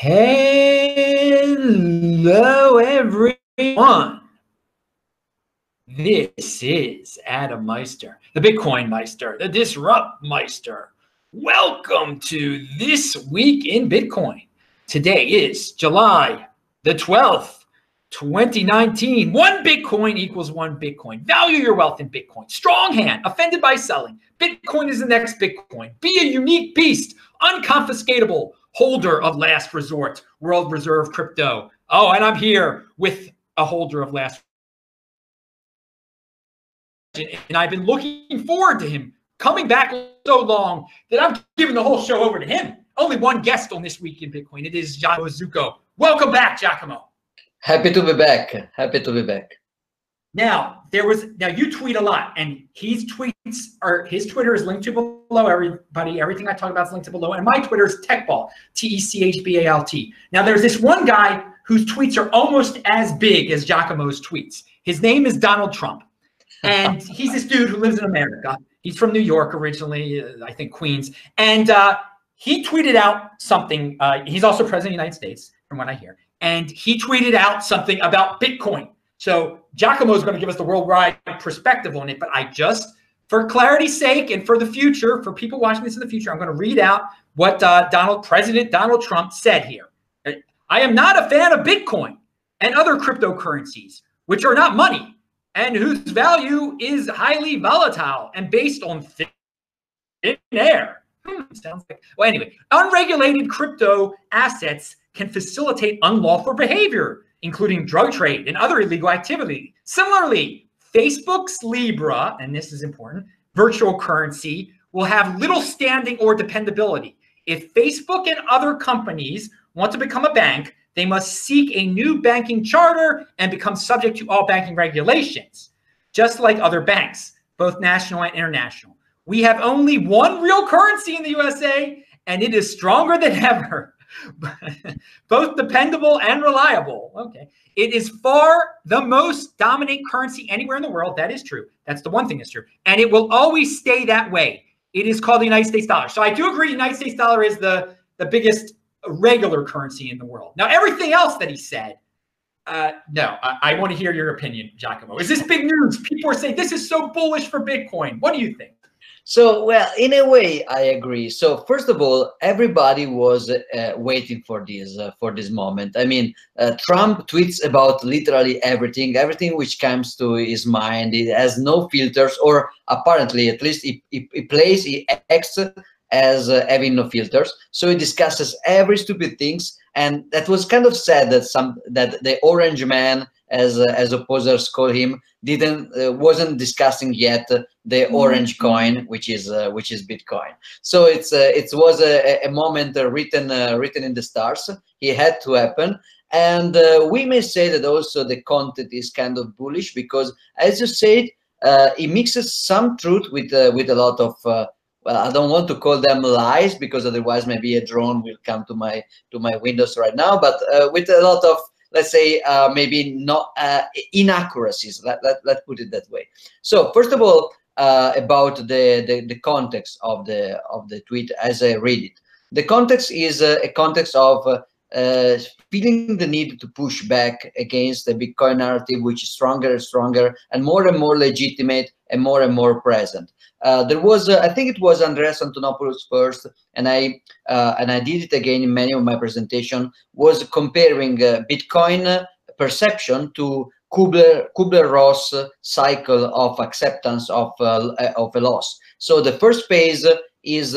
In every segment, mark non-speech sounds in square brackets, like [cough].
Hello, everyone. This is Adam Meister, the Bitcoin Meister, the Disrupt Meister. Welcome to This Week in Bitcoin. Today is July the 12th, 2019. One Bitcoin equals one Bitcoin. Value your wealth in Bitcoin. Strong hand, offended by selling. Bitcoin is the next Bitcoin. Be a unique beast, unconfiscatable holder of last resort, world reserve crypto. Oh, and I'm here with a holder of last. And I've been looking forward to him coming back so long that I'm giving the whole show over to him. Only one guest on this week in Bitcoin. It is Giacomo Zucco. Welcome back, Giacomo. Happy to be back. Happy to be back. Now there was now you tweet a lot, and his tweets are his Twitter is linked to below. Everybody, everything I talk about is linked to below, and my Twitter is techbalt, T E C H B A L T. Now there's this one guy whose tweets are almost as big as Giacomo's tweets. His name is Donald Trump, and [laughs] he's this dude who lives in America. He's from New York originally, uh, I think Queens, and uh, he tweeted out something. Uh, he's also president of the United States, from what I hear, and he tweeted out something about Bitcoin so Giacomo is going to give us the worldwide perspective on it, but I just, for clarity's sake and for the future, for people watching this in the future, I'm going to read out what uh, Donald, President Donald Trump said here. I am not a fan of Bitcoin and other cryptocurrencies, which are not money and whose value is highly volatile and based on thin air. Hmm, sounds like, well, anyway, unregulated crypto assets can facilitate unlawful behavior including drug trade and other illegal activity. Similarly, Facebook's Libra, and this is important, virtual currency will have little standing or dependability. If Facebook and other companies want to become a bank, they must seek a new banking charter and become subject to all banking regulations, just like other banks, both national and international. We have only one real currency in the USA, and it is stronger than [laughs] ever. [laughs] both dependable and reliable. Okay. It is far the most dominant currency anywhere in the world. That is true. That's the one thing that's true. And it will always stay that way. It is called the United States dollar. So I do agree, United States dollar is the, the biggest regular currency in the world. Now, everything else that he said, uh, no, I, I want to hear your opinion, Giacomo. Is this big news? People are saying this is so bullish for Bitcoin. What do you think? So, well, in a way, I agree. So, first of all, everybody was uh, waiting for this uh, for this moment. I mean, uh, Trump tweets about literally everything, everything which comes to his mind. He has no filters, or apparently, at least, he, he, he plays, he acts as uh, having no filters. So he discusses every stupid things, and that was kind of sad that some that the Orange Man as uh, as opposers call him, didn't uh, wasn't discussing yet the mm-hmm. orange coin, which is uh, which is Bitcoin. So it's it was a, a moment written written in the stars. It had to happen. And we may say that also the content is kind of bullish because, as you said, uh, it mixes some truth with uh, with a lot of uh, well i don't want to call them lies because otherwise maybe a drone will come to my to my windows right now but with a lot of let's say uh, maybe not uh, inaccuracies let, let, let's put it that way so first of all uh, about the, the, the context of the of the tweet as i read it. The context is a context of uh, uh, feeling the need to push back against the bitcoin narrative which is stronger and stronger and more and more legitimate and more and more present. Uh, there was, uh, I think it was Andreas Antonopoulos first, and I uh, and I did it again in many of my presentation, was comparing uh, Bitcoin perception to Kubler Kubler Ross cycle of acceptance of uh, of a loss. So the first phase is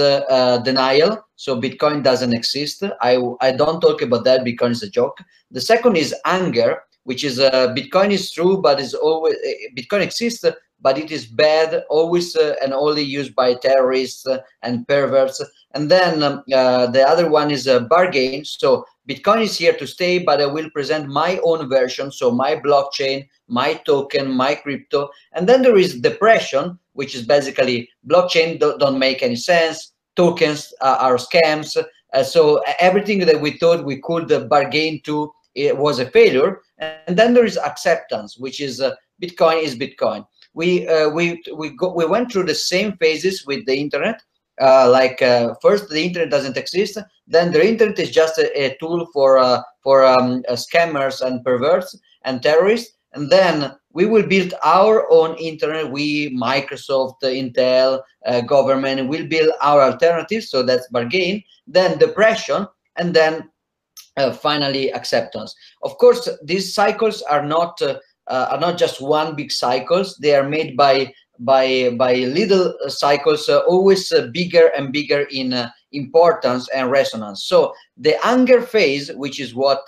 denial. So Bitcoin doesn't exist. I I don't talk about that. Bitcoin is a joke. The second is anger, which is Bitcoin is true, but is always Bitcoin exists, but it is bad, always uh, and only used by terrorists uh, and perverts. And then um, uh, the other one is a bargain. So Bitcoin is here to stay, but I will present my own version. So my blockchain, my token, my crypto. And then there is depression, which is basically blockchain don't, don't make any sense. Tokens are scams. Uh, so everything that we thought we could uh, bargain to it was a failure. And then there is acceptance, which is uh, Bitcoin is Bitcoin we uh, we we go, we went through the same phases with the internet. Uh, like uh, first the internet doesn't exist, then the internet is just a, a tool for uh, for um, uh, scammers and perverts and terrorists, and then we will build our own internet. We, Microsoft, Intel, uh, government, will build our alternatives. So that's bargain. Then depression, and then finally acceptance. Of course, these cycles are not uh, are not just one big cycles. They are made by by by little cycles, uh, always uh, bigger and bigger in uh, importance and resonance. So the anger phase, which is what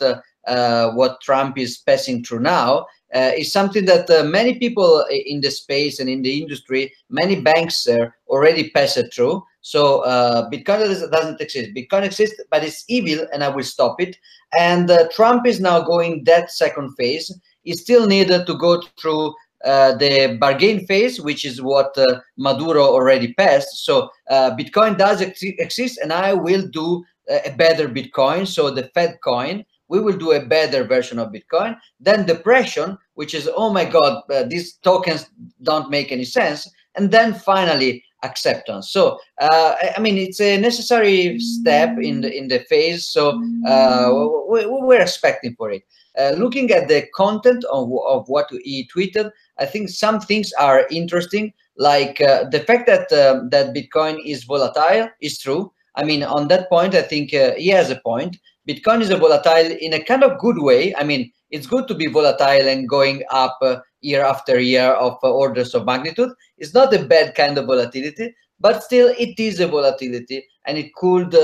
what Trump is passing through now, uh, is something that uh, many people in the space and in the industry, many banks uh, already pass it through. So uh, Bitcoin doesn't exist. Bitcoin exists, but it's evil, and I will stop it. And uh, Trump is now going that second phase. He still needed to go through uh, the bargain phase, which is what Maduro already passed. So Bitcoin does ex exist, and I will do a better Bitcoin, so the Fed coin we will do a better version of Bitcoin. Then depression, which is, oh my God, uh, these tokens don't make any sense. And then finally, acceptance. So, uh, I mean, it's a necessary step in the, in the phase. So uh, we, we're expecting for it. Uh, looking at the content of, of what he tweeted, I think some things are interesting, like uh, the fact that uh, that Bitcoin is volatile is true. I mean, on that point, I think uh, he has a point. Bitcoin is a volatile in a kind of good way. I mean, it's good to be volatile and going up uh, year after year of orders of magnitude. It's not a bad kind of volatility, but still it is a volatility and it could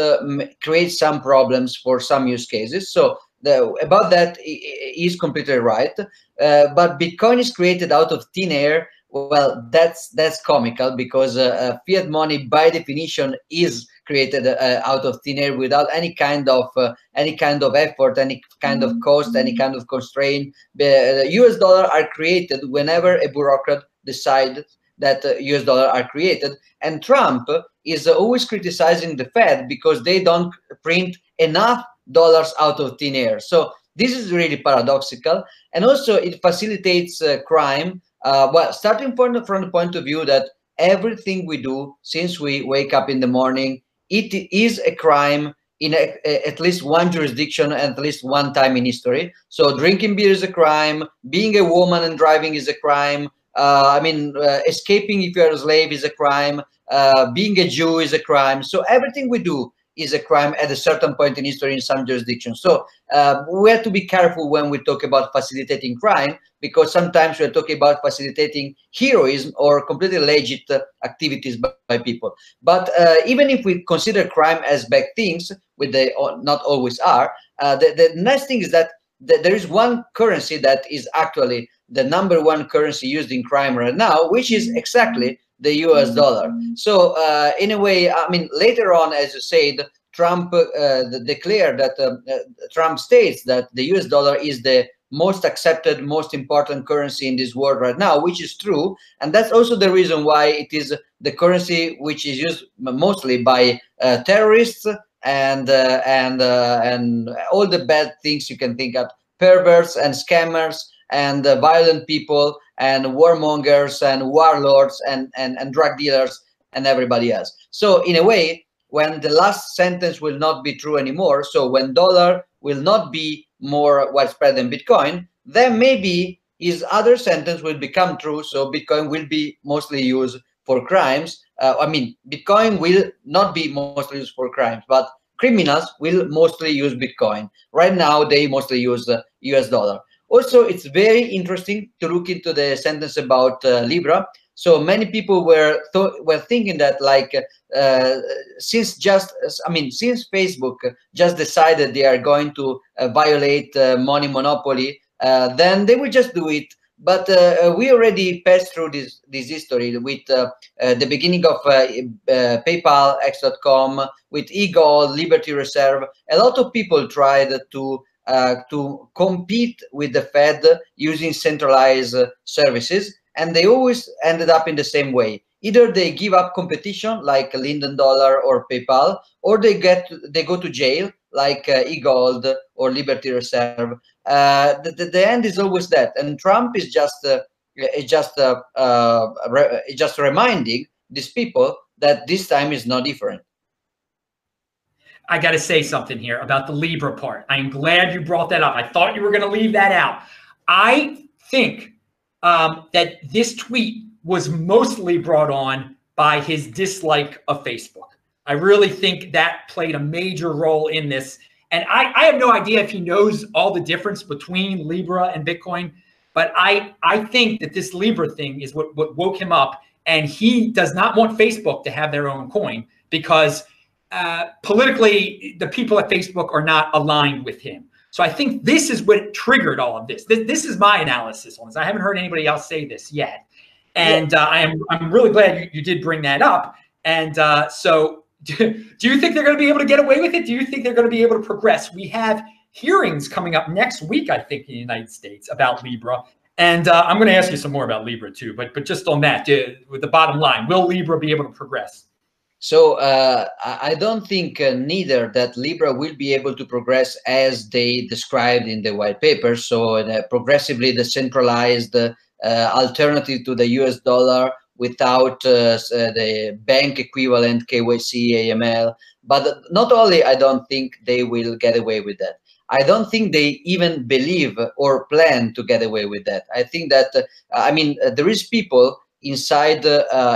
create some problems for some use cases. So the, about that is completely right. Uh, but Bitcoin is created out of thin air well that's that's comical because uh, uh, fiat money by definition is created uh, out of thin air without any kind of uh, any kind of effort any kind of cost any kind of constraint the us dollar are created whenever a bureaucrat decides that us dollar are created and trump is always criticizing the fed because they don't print enough dollars out of thin air so this is really paradoxical and also it facilitates uh, crime uh, well, starting from the, from the point of view that everything we do since we wake up in the morning, it is a crime in a, a, at least one jurisdiction at least one time in history. So drinking beer is a crime. Being a woman and driving is a crime. Uh, I mean, uh, escaping if you're a slave is a crime. Uh, being a Jew is a crime. So everything we do is a crime at a certain point in history in some jurisdictions. So uh, we have to be careful when we talk about facilitating crime because sometimes we're talking about facilitating heroism or completely legit uh, activities by, by, people. But uh, even if we consider crime as bad things, which they not always are, uh, the, the next thing is that th there is one currency that is actually the number one currency used in crime right now, which is exactly the US dollar. So uh, in a way, I mean, later on, as you said, Trump uh, declared that uh, Trump states that the US dollar is the most accepted, most important currency in this world right now, which is true. And that's also the reason why it is the currency which is used mostly by uh, terrorists and uh, and uh, and all the bad things you can think of, perverts and scammers and uh, violent people and warmongers and warlords and, and, and drug dealers and everybody else. So in a way, when the last sentence will not be true anymore, so when dollar will not be more widespread than Bitcoin, then maybe his other sentence will become true. So Bitcoin will be mostly used for crimes. Uh, I mean, Bitcoin will not be mostly used for crimes, but criminals will mostly use Bitcoin. Right now, they mostly use the US dollar. Also, it's very interesting to look into the sentence about uh, Libra. So many people were were thinking that like uh, since just I mean since Facebook just decided they are going to uh, violate uh, money monopoly, uh, then they will just do it. But uh, we already passed through this this history with the beginning of PayPal, X.com, with eGold, Liberty Reserve. A lot of people tried to to compete with the Fed using centralized uh, services. And they always ended up in the same way. Either they give up competition like Linden Dollar or PayPal, or they get they go to jail like uh, eGold or Liberty Reserve. Uh, the, the, end is always that. And Trump is just uh, just uh, re just reminding these people that this time is no different. I got to say something here about the Libra part. I am glad you brought that up. I thought you were going to leave that out. I think um, that this tweet was mostly brought on by his dislike of Facebook. I really think that played a major role in this. And I, I have no idea if he knows all the difference between Libra and Bitcoin, but I, I think that this Libra thing is what, what woke him up. And he does not want Facebook to have their own coin because uh, politically, the people at Facebook are not aligned with him. So I think this is what triggered all of this. This, this is my analysis on this. I haven't heard anybody else say this yet, and uh, I am I'm really glad you, you did bring that up. And uh, so, [laughs] do, do you think they're going to be able to get away with it? Do you think they're going to be able to progress? We have hearings coming up next week, I think, in the United States about Libra. And uh, I'm going to ask you some more about Libra too, but but just on that, with the bottom line, will Libra be able to progress? So uh, I don't think uh, neither that Libra will be able to progress as they described in the white paper. So a progressively decentralized uh, alternative to the US dollar without uh, uh, the bank equivalent KYC, AML. But not only I don't think they will get away with that. I don't think they even believe or plan to get away with that. I think that uh, I mean there is people inside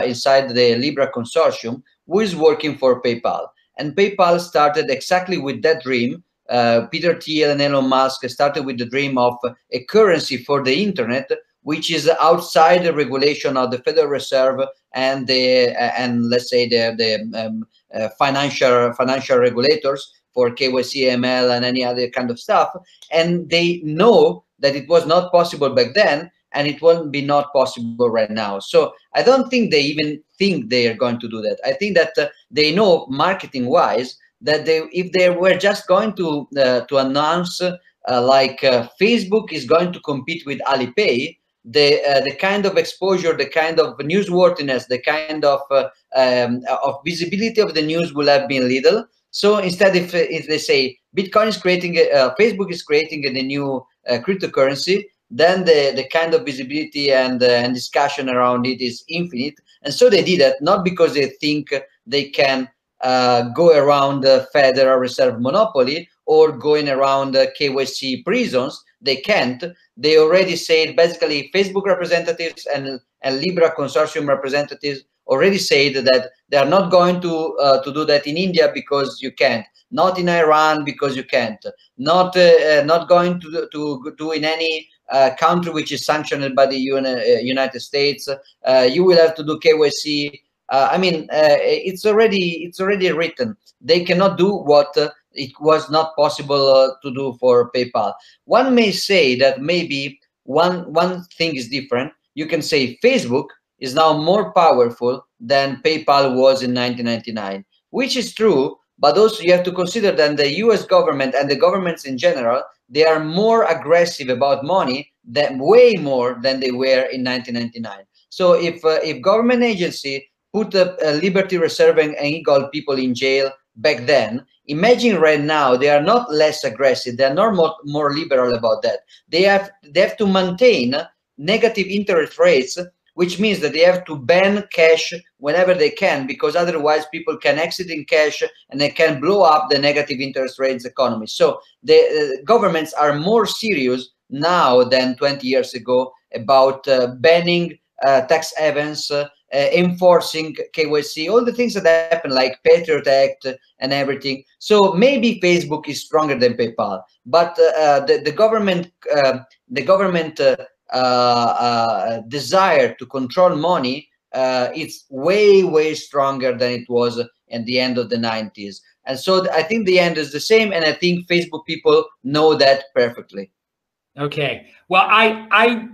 inside the Libra consortium who is working for PayPal. And PayPal started exactly with that dream. Uh, Peter Thiel and Elon Musk started with the dream of a currency for the internet, which is outside the regulation of the Federal Reserve and the uh, and let's say the the um, uh, financial financial regulators for KYC, ML, and any other kind of stuff. And they know that it was not possible back then, and it won't be not possible right now. So I don't think they even think they are going to do that. I think that uh, they know marketing wise that they if they were just going to uh, to announce uh, like uh, Facebook is going to compete with Alipay, the uh, the kind of exposure, the kind of newsworthiness, the kind of uh, um, of visibility of the news will have been little. So instead, if if they say Bitcoin is creating, a, Facebook is creating a new cryptocurrency, then the, the kind of visibility and, uh, and discussion around it is infinite. And so they did that, not because they think they can uh, go around the Federal Reserve monopoly or going around the KYC prisons. They can't. They already said, basically, Facebook representatives and, and Libra consortium representatives already said that they are not going to uh, to do that in India because you can't, not in Iran because you can't, not uh, uh not going to to do in any country which is sanctioned by the uh, United States, uh, you will have to do KYC. I mean, it's already it's already written. They cannot do what it was not possible to do for PayPal. One may say that maybe one one thing is different. You can say Facebook is now more powerful than PayPal was in 1999, which is true. But also you have to consider that the US government and the governments in general they are more aggressive about money than way more than they were in 1999. So if uh, if government agency put a, a Liberty Reserve and eGold people in jail back then, imagine right now they are not less aggressive. They are not more, more liberal about that. They have they have to maintain negative interest rates which means that they have to ban cash whenever they can because otherwise people can exit in cash and they can blow up the negative interest rates economy so the uh, governments are more serious now than 20 years ago about uh, banning uh, tax havens uh, uh, enforcing KYC, all the things that happen, like Patriot Act and everything. So maybe Facebook is stronger than PayPal, but uh, the, the government, the government desire to control money, uh, it's way, way stronger than it was at the end of the 90s. And so I think the end is the same. And I think Facebook people know that perfectly. Okay. Well, I, I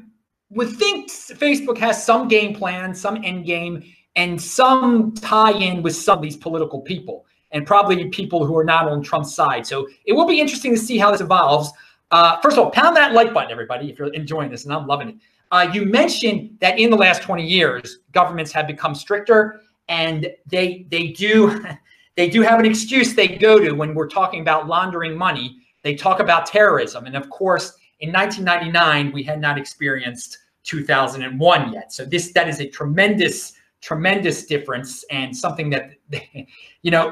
would think Facebook has some game plan, some end game, and some tie in with some of these political people and probably people who are not on Trump's side. So it will be interesting to see how this evolves. Uh, first of all, pound that like button, everybody, if you're enjoying this, and I'm loving it. Uh, you mentioned that in the last 20 years, governments have become stricter, and they they do [laughs] they do have an excuse they go to when we're talking about laundering money. They talk about terrorism, and of course, in 1999, we had not experienced 2001 yet. So this that is a tremendous tremendous difference and something that [laughs] you know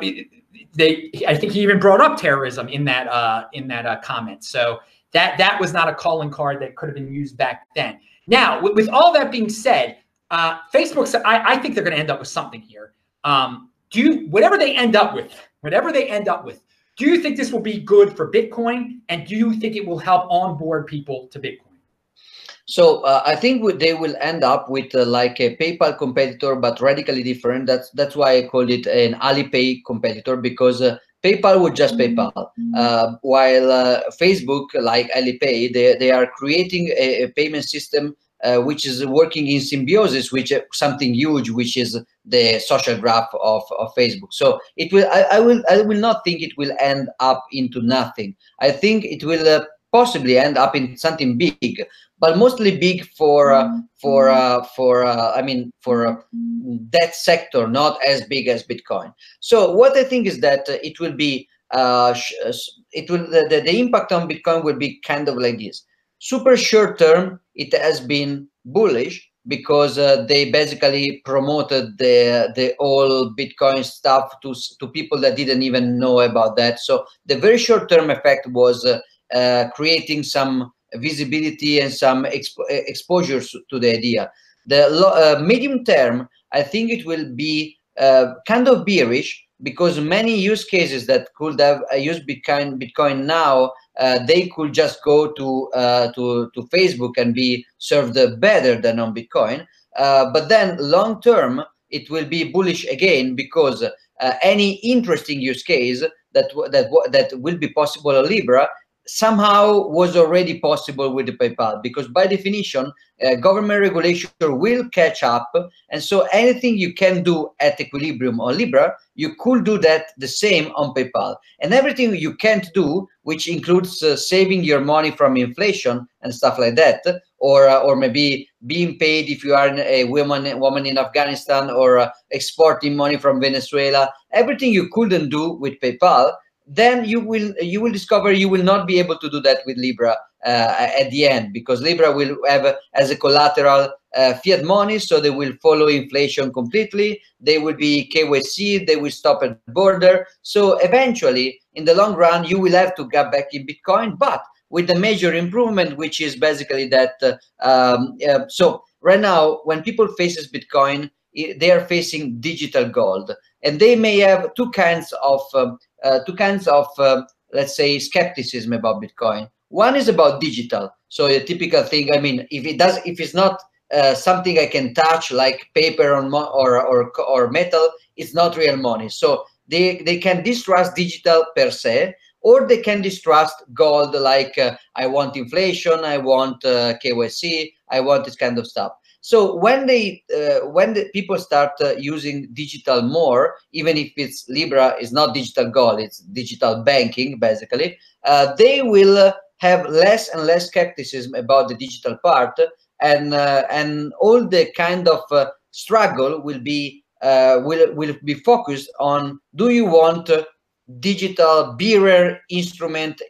they I think he even brought up terrorism in that uh, in that uh, comment. So that that was not a calling card that could have been used back then. Now, with, with all that being said, uh, Facebook, I, I think they're going to end up with something here. Um, do you, whatever they end up with, whatever they end up with, do you think this will be good for Bitcoin? And do you think it will help onboard people to Bitcoin? So uh, I think they will end up with uh, like a PayPal competitor, but radically different. That's that's why I called it an Alipay competitor because uh, PayPal would just mm-hmm. PayPal, uh, while uh, Facebook, like Alipay, they they are creating a, a payment system uh, which is working in symbiosis with something huge, which is the social graph of, of Facebook. So it will. I, I will. I will not think it will end up into nothing. I think it will possibly end up in something big but mostly big for uh, for uh, for uh, I mean for uh, that sector, not as big as Bitcoin. So what I think is that uh, it will be uh, it will the, the impact on Bitcoin will be kind of like this. Super short term, it has been bullish because they basically promoted the the all Bitcoin stuff to to people that didn't even know about that. So the very short term effect was creating some visibility and some exp exposure to the idea. The uh, medium term, I think it will be uh, kind of bearish because many use cases that could have uh, used Bitcoin Bitcoin now uh, they could just go to uh, to to Facebook and be served better than on Bitcoin. Uh, but then long term, it will be bullish again because uh, any interesting use case that that that will be possible on Libra somehow was already possible with the PayPal because by definition, uh, government regulation will catch up. And so anything you can do at Equilibrium or Libra, you could do that the same on PayPal. And everything you can't do, which includes uh, saving your money from inflation and stuff like that, or uh, or maybe being paid if you are a woman woman in Afghanistan or uh, exporting money from Venezuela, everything you couldn't do with PayPal, then you will you will discover you will not be able to do that with Libra uh, at the end because Libra will have as a collateral uh, fiat money, so they will follow inflation completely. They will be KYC, they will stop at the border. So eventually, in the long run, you will have to get back in Bitcoin, but with the major improvement, which is basically that. Uh, um, uh, so right now, when people faces Bitcoin, they are facing digital gold, and they may have two kinds of um, two kinds of, uh, let's say, skepticism about Bitcoin. One is about digital. So a typical thing, I mean, if it does, if it's not uh, something I can touch like paper or, or, or, or metal, it's not real money. So they, they can distrust digital per se, or they can distrust gold like uh, I want inflation, I want uh, KYC, I want this kind of stuff. So when they uh, when the people start uh, using digital more, even if it's Libra is not digital gold, it's digital banking basically, uh, they will uh, have less and less skepticism about the digital part, and uh, and all the kind of uh, struggle will be will will be focused on do you want digital bearer instrument,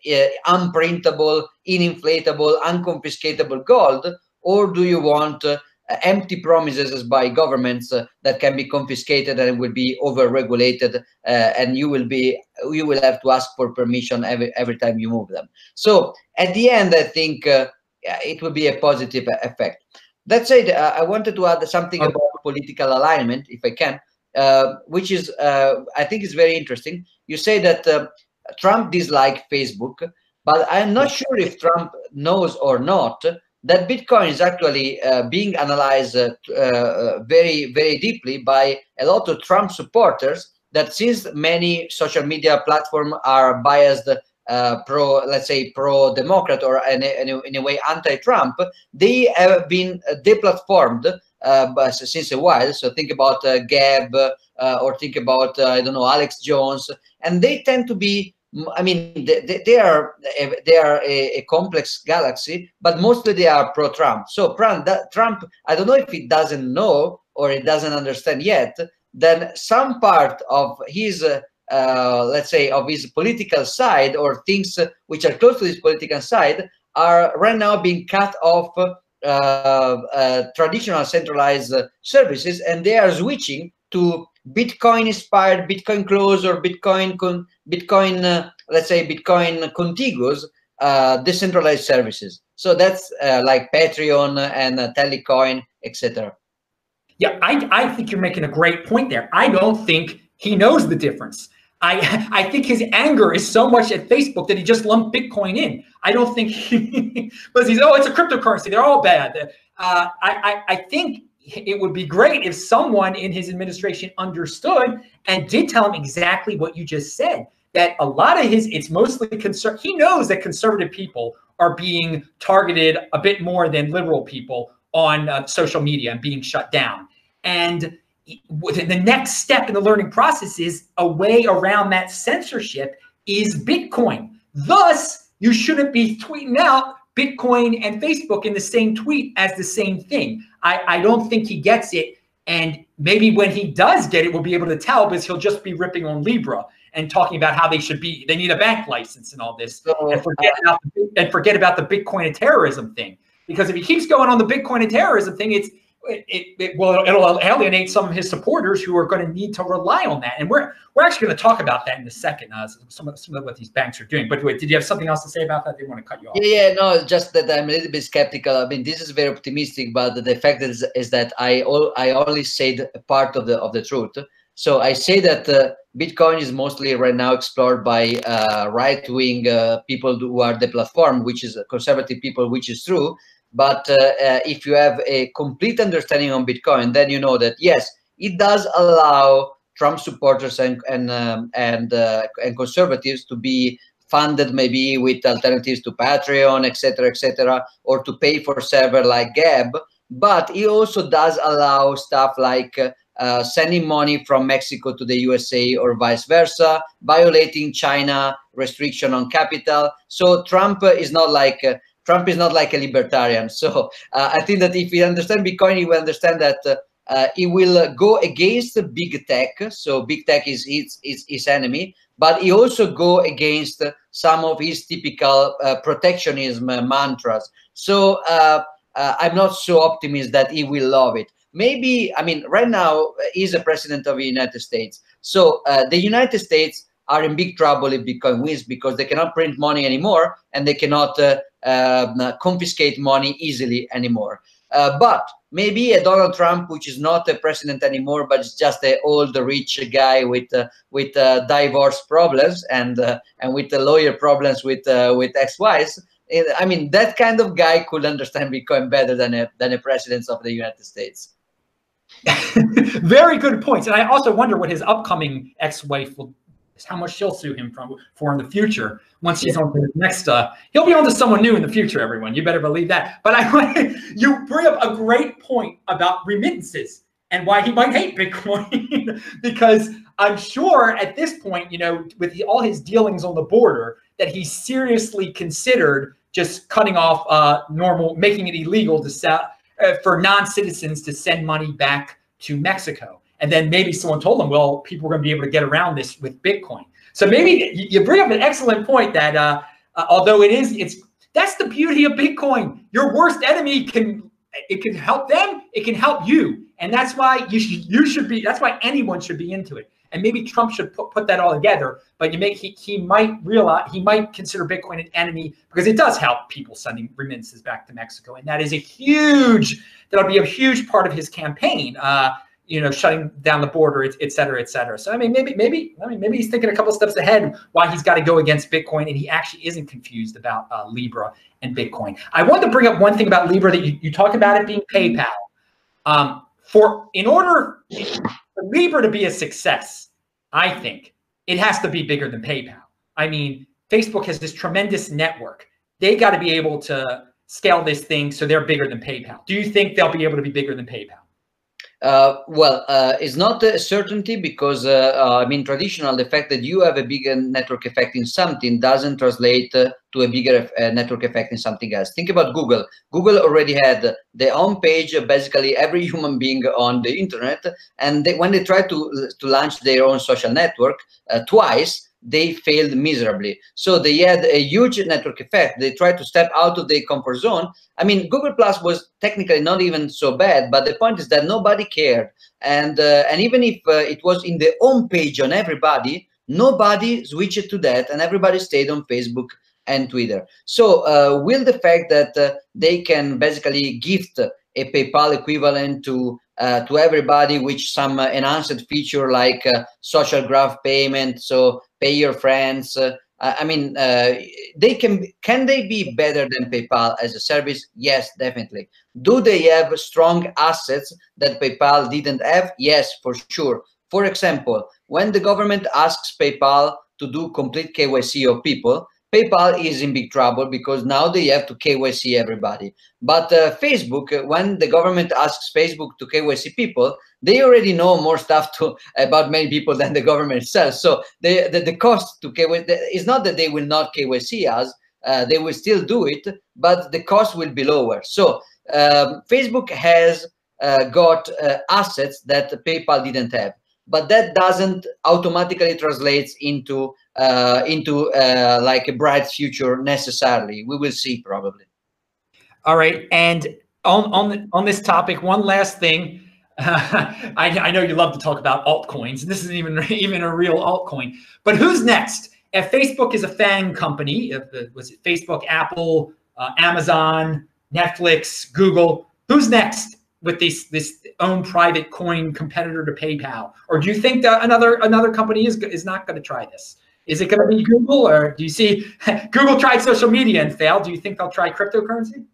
unprintable, ininflatable, unconfiscatable gold, or do you want empty promises by governments uh, that can be confiscated and will be over-regulated, uh, and you will be you will have to ask for permission every every time you move them. So at the end, I think uh, it will be a positive effect. That said, I wanted to add something okay. about political alignment, if I can, uh, which is uh, I think is very interesting. You say that uh, Trump disliked Facebook, but I'm not sure if Trump knows or not that Bitcoin is actually uh, being analyzed uh, uh, very, very deeply by a lot of Trump supporters that since many social media platforms are biased uh, pro, let's say, pro-democrat or in a, in a, way anti-Trump, they have been deplatformed uh, since a while. So think about uh, Gab or think about, I don't know, Alex Jones, and they tend to be I mean, they, they are they are a, a, complex galaxy, but mostly they are pro-Trump. So Trump, I don't know if he doesn't know or he doesn't understand yet. Then some part of his, uh, uh, let's say, of his political side or things which are close to his political side are right now being cut off uh, uh, traditional centralized services and they are switching to Bitcoin inspired, Bitcoin close or Bitcoin, con Bitcoin, uh, let's say Bitcoin contiguous uh, decentralized services. So that's uh, like Patreon and uh, Tallycoin, etc. Yeah, I, I think you're making a great point there. I don't think he knows the difference. I [laughs] I think his anger is so much at Facebook that he just lumped Bitcoin in. I don't think he, [laughs] but he's oh it's a cryptocurrency. They're all bad. Uh, I, I I think it would be great if someone in his administration understood and did tell him exactly what you just said. That a lot of his it's mostly concern. He knows that conservative people are being targeted a bit more than liberal people on uh, social media and being shut down. And the next step in the learning process is a way around that censorship is Bitcoin. Thus, you shouldn't be tweeting out Bitcoin and Facebook in the same tweet as the same thing. I, I don't think he gets it. And maybe when he does get it, we'll be able to tell because he'll just be ripping on Libra and talking about how they should be, they need a bank license and all this, so, and, forget uh, about the, and forget about the Bitcoin and terrorism thing. Because if he keeps going on the Bitcoin and terrorism thing, it's it, it, it will it'll alienate some of his supporters who are going to need to rely on that. And we're we're actually going to talk about that in a second. Uh, some of some of what these banks are doing. But wait, did you have something else to say about that? They want to cut you off. Yeah, yeah, no, just that I'm a little bit skeptical. I mean, this is very optimistic, but the fact is is that I all I only said part of the of the truth. So I say that uh, Bitcoin is mostly right now explored by uh, right-wing uh, people who are the platform, which is conservative people, which is true. But uh, uh, if you have a complete understanding on Bitcoin, then you know that yes, it does allow Trump supporters and and um, and uh, and conservatives to be funded maybe with alternatives to Patreon, etc., etc., or to pay for server like Gab. But it also does allow stuff like uh, sending money from Mexico to the USA or vice versa, violating China restriction on capital. So Trump is not like uh, Trump is not like a libertarian. [laughs] So uh, I think that if we understand Bitcoin, he will understand that uh, uh, he will go against big tech. So big tech is his, his, enemy, but he also go against some of his typical uh, protectionism mantras. So uh, uh, I'm not so optimistic that he will love it. Maybe, I mean, right now he's a president of the United States. So the United States are in big trouble if Bitcoin wins because they cannot print money anymore and they cannot uh, confiscate money easily anymore. Uh, but maybe a Donald Trump, which is not a president anymore, but it's just an old rich guy with uh, with uh, divorce problems and uh, and with the lawyer problems with uh, with ex-wives. I mean, that kind of guy could understand Bitcoin better than a than a president of the United States. [laughs] Very good points, and I also wonder what his upcoming ex-wife will is how much she'll sue him from for in the future. Once he's on to the next uh he'll be on to someone new in the future everyone. You better believe that. But i [laughs] you bring up a great point about remittances and why he might hate bitcoin. [laughs] Because i'm sure at this point you know with the, all his dealings on the border that he seriously considered just cutting off uh normal making it illegal to sell uh, for non-citizens to send money back to mexico and then maybe someone told them, well, people are going to be able to get around this with Bitcoin. So maybe you bring up an excellent point that uh, uh, although it is, it's that's the beauty of Bitcoin. Your worst enemy can it can help them, it can help you, and that's why you should you should be. That's why anyone should be into it. And maybe Trump should put, put that all together. But you make he, he might realize he might consider Bitcoin an enemy because it does help people sending remittances back to Mexico, and that is a huge that'll be a huge part of his campaign. Uh, you know, shutting down the border, et, et cetera, et cetera. So I mean, maybe, maybe, I mean, maybe he's thinking a couple steps ahead why he's got to go against Bitcoin, and he actually isn't confused about uh, Libra and Bitcoin. I want to bring up one thing about Libra that you, you talk about it being PayPal. Um, for in order for Libra to be a success, I think it has to be bigger than PayPal. I mean, Facebook has this tremendous network. They got to be able to scale this thing so they're bigger than PayPal. Do you think they'll be able to be bigger than PayPal? Uh, well, uh, it's not a certainty because, uh, uh, I mean, traditional, the fact that you have a bigger network effect in something doesn't translate uh, to a bigger uh, network effect in something else. Think about Google. Google already had the home page of basically every [laughs] human being on the internet. And they, when they tried to, to launch their own social network twice, they failed miserably. So they had a huge network effect. They tried to step out of their comfort zone. I mean, Google Plus was technically not even so bad, but the point is that nobody cared. And uh, and even if uh, it was in the home page on everybody, nobody switched to that, and everybody stayed on Facebook and Twitter. So uh, will the fact that uh, they can basically gift a PayPal equivalent to uh, to everybody, which some uh, enhanced feature like uh, social graph payment, so pay your friends. Uh, I mean, they can can they be better than PayPal as a service? Yes, definitely. Do they have strong assets that PayPal didn't have? Yes, for sure. For example, when the government asks PayPal to do complete KYC of people, PayPal is in big trouble because now they have to KYC everybody. But uh, Facebook, uh, when the government asks Facebook to KYC people, they already know more stuff to, about many people than the government itself. So they, the, the cost to KYC is not that they will not KYC us, uh, they will still do it, but the cost will be lower. So um, Facebook has uh, got uh, assets that PayPal didn't have but that doesn't automatically translates into uh, into uh, like a bright future necessarily. We will see probably. All right, and on on on this topic, one last thing. Uh, [laughs] I, I know you love to talk about altcoins, and this isn't even [laughs] even a real altcoin. But who's next? If Facebook is a FANG company, if, was it Facebook, Apple, uh, Amazon, Netflix, Google? Who's next with this this own private coin competitor to PayPal? Or do you think that another another company is is not going to try this? Is it going to be Google, or do you see [laughs] Google tried social media and failed? Do you think they'll try cryptocurrency?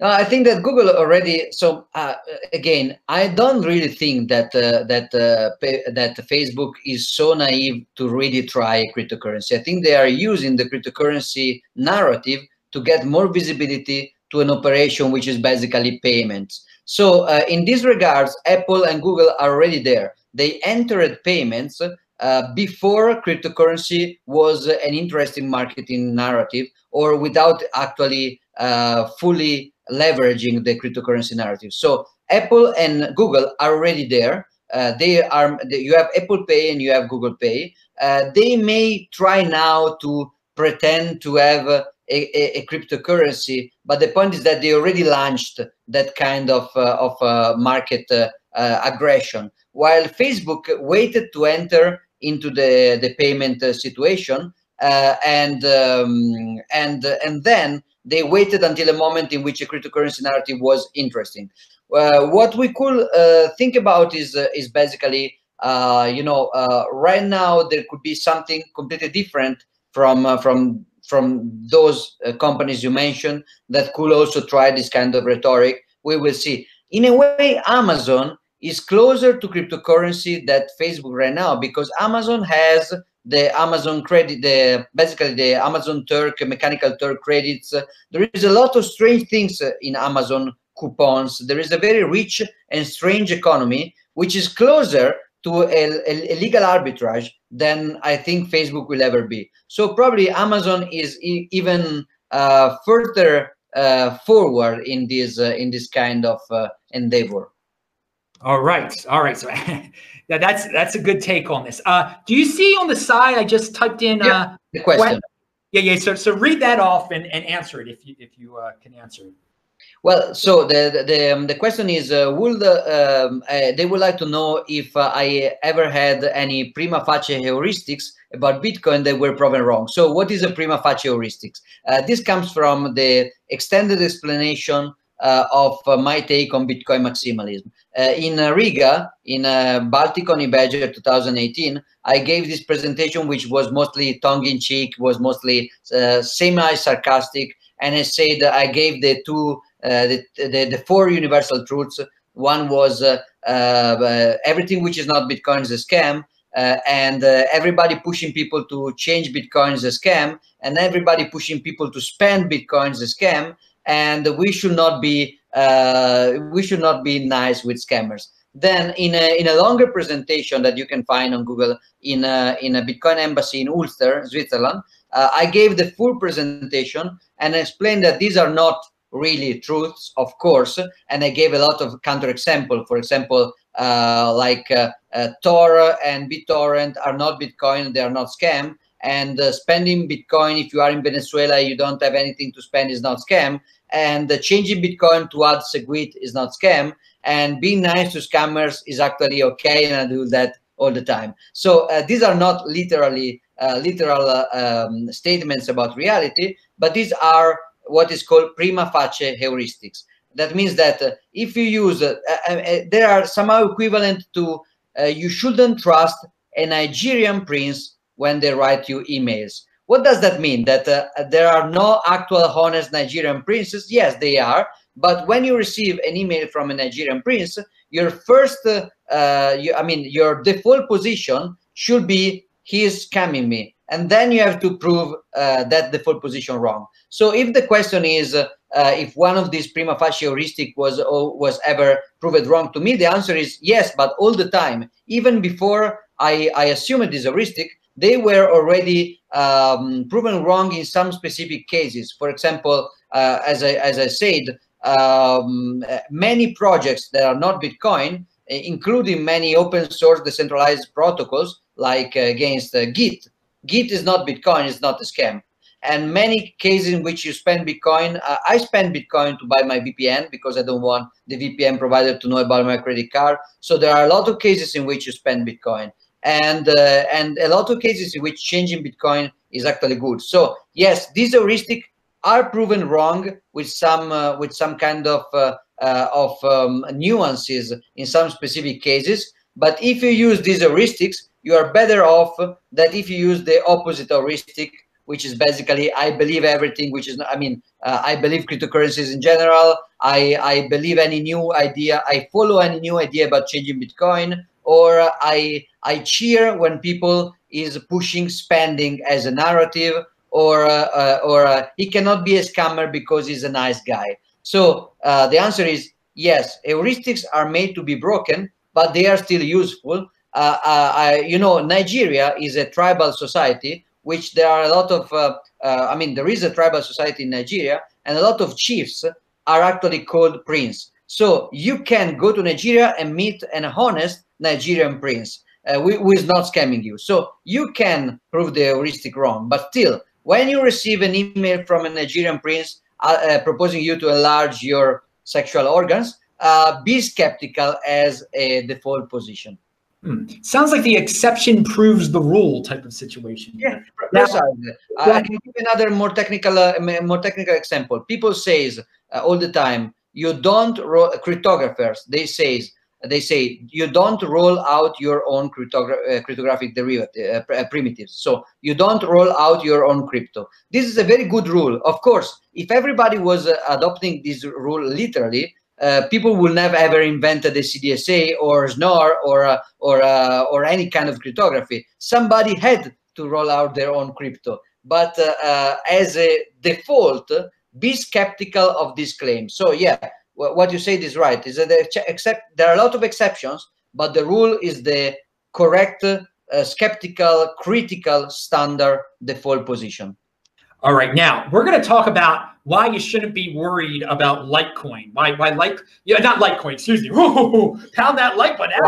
Uh, I think that Google already. So uh, again, I don't really think that uh, that uh, that Facebook is so naive to really try cryptocurrency. I think they are using the cryptocurrency narrative to get more visibility to an operation which is basically payments. So uh, in these regards, Apple and Google are already there. They entered payments uh, before cryptocurrency was an interesting marketing narrative or without actually uh, fully leveraging the cryptocurrency narrative. So Apple and Google are already there. Uh, they are you have Apple Pay and you have Google Pay. Uh, they may try now to pretend to have a, a, a, cryptocurrency, but the point is that they already launched that kind of uh, of market aggression. While Facebook waited to enter into the the payment uh, situation uh, and um, and and then they waited until a moment in which a cryptocurrency narrative was interesting. Uh, what we could uh, think about is uh, is basically uh, you know right now there could be something completely different from from from those companies you mentioned that could also try this kind of rhetoric. We will see. In a way, Amazon is closer to cryptocurrency that Facebook right now because Amazon has the Amazon credit, the basically the Amazon Turk mechanical Turk credits. There is a lot of strange things in Amazon coupons. There is a very rich and strange economy, which is closer to a, a, legal arbitrage than I think Facebook will ever be. So probably Amazon is e even uh, further uh, forward in this uh, in this kind of uh, endeavor. All right. All right. So [laughs] yeah, that's that's a good take on this. Uh, do you see on the side? I just typed in uh, the question. Yeah, yeah. So so read that off and, and answer it if you if you uh, can answer it. Well, so the the um, the question is, uh, will the um, uh, they would like to know if uh, I ever had any prima facie heuristics about Bitcoin that were proven wrong. So, what is a prima facie heuristics? Uh, this comes from the extended explanation uh, of uh, my take on Bitcoin maximalism. Uh, in Riga, in Baltic Honeybadger 2018, I gave this presentation, which was mostly tongue-in-cheek, was mostly semi-sarcastic, and I said I gave the two, the, the, the four universal truths. One was everything which is not Bitcoin is a scam. Uh, and uh, everybody pushing people to change Bitcoin is a scam, and everybody pushing people to spend Bitcoin is a scam, and we should not be uh, we should not be nice with scammers. Then in a, in a longer presentation that you can find on Google in a, in a Bitcoin embassy in Ulster, Switzerland, uh, I gave the full presentation and explained that these are not really truths, of course, and I gave a lot of counterexample. For example, uh, like uh, uh, Tor and BitTorrent are not Bitcoin, they are not scam, and uh, spending Bitcoin if you are in Venezuela, you don't have anything to spend is not scam, and uh, changing Bitcoin to add SegWit is not scam, and being nice to scammers is actually okay, and I do that all the time. So uh, these are not literally uh, literal uh, um, statements about reality, but these are what is called prima facie heuristics. That means that uh, if you use, there are somehow equivalent to you shouldn't trust a Nigerian prince when they write you emails. What does that mean? That there are no actual honest Nigerian princes? Yes, they are. But when you receive an email from a Nigerian prince, your first, uh, you, I mean, your default position should be he is scamming me, and then you have to prove uh, that default position wrong. So if the question is uh, if one of these prima facie heuristic was was ever proved wrong to me, the answer is yes, but all the time, even before I, I assume it is heuristic, they were already um, proven wrong in some specific cases. For example, uh, as I as I said, um, many projects that are not Bitcoin, including many open source decentralized protocols like against uh, Git. Git is not Bitcoin, it's not a scam. And many cases in which you spend Bitcoin, uh, I spend Bitcoin to buy my VPN because I don't want the VPN provider to know about my credit card. So there are a lot of cases in which you spend Bitcoin. And, uh, and a lot of cases in which changing Bitcoin is actually good. So yes, these heuristics are proven wrong with some uh, with some kind of uh, uh, of um, nuances in some specific cases. But if you use these heuristics, you are better off that if you use the opposite heuristic, which is basically I believe everything, which is I mean uh, I believe cryptocurrencies in general. I I believe any new idea. I follow any new idea about changing Bitcoin, or I I cheer when people is pushing spending as a narrative or uh, uh, or uh, he cannot be a scammer because he's a nice guy. So the answer is yes. Heuristics are made to be broken, but they are still useful. I, you know, Nigeria is a tribal society, which there are a lot of. I mean, there is a tribal society in Nigeria, and a lot of chiefs are actually called prince. So you can go to Nigeria and meet an honest Nigerian prince uh, who, is not scamming you. So you can prove the heuristic wrong, but still, when you receive an email from a Nigerian prince uh, uh, proposing you to enlarge your sexual organs, uh, be skeptical as a default position. Hmm. Sounds like the exception proves the rule type of situation. Yeah, now, I can give another more technical, uh, more technical example. People says uh, all the time, you don't cryptographers. They says they say you don't roll out your own cryptogra uh, cryptographic derivative uh, uh, primitives. So you don't roll out your own crypto. This is a very good rule. Of course if everybody was uh, adopting this rule literally uh, people will never ever invented ECDSA or Schnorr or uh, or or any kind of cryptography. Somebody had to roll out their own crypto. But as a default be skeptical of this claim. So yeah what you said is right. Is that except there are a lot of exceptions, but the rule is the correct, uh, skeptical, critical standard default position. All right, now we're going to talk about why you shouldn't be worried about Litecoin. Why, why like, yeah, not Litecoin, excuse me. Ooh, [laughs] pound that like button.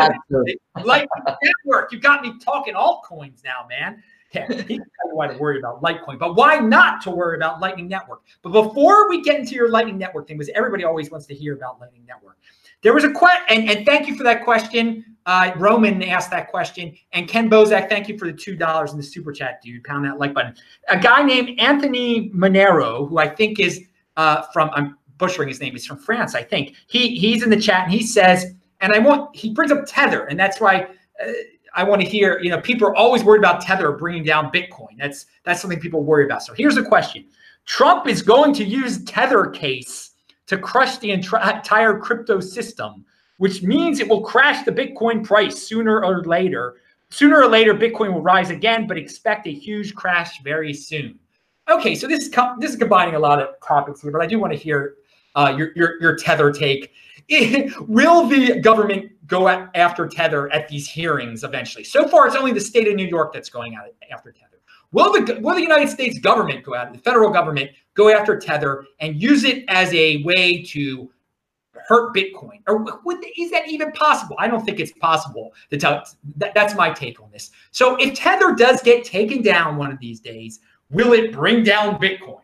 Like network, you got me talking altcoins now, man. He why to worry about Litecoin, but why not to worry about Lightning Network? But before we get into your Lightning Network thing, because everybody always wants to hear about Lightning Network, there was a question, and, and thank you for that question. Uh, Roman asked that question, and Ken Bozak, thank you for the two dollars in the super chat, dude. Pound that like button. A guy named Anthony Monero, who I think is uh, from I'm butchering his name. He's from France, I think. He he's in the chat, and he says, and I want he brings up Tether, and that's why. Uh, I want to hear, you know, people are always worried about Tether bringing down Bitcoin. That's that's something people worry about. So here's a question. Trump is going to use Tether case to crush the entire crypto system, which means it will crash the Bitcoin price sooner or later. Sooner or later, Bitcoin will rise again, but expect a huge crash very soon. Okay, so this is this is combining a lot of topics here, but I do want to hear uh, your, your your Tether take. [laughs] will the government go after Tether at these hearings eventually? So far, it's only the state of New York that's going after Tether. Will the will the United States government go after the federal government go after Tether and use it as a way to hurt Bitcoin? Or would, is that even possible? I don't think it's possible to tell. That, that's my take on this. So if Tether does get taken down one of these days, will it bring down Bitcoin?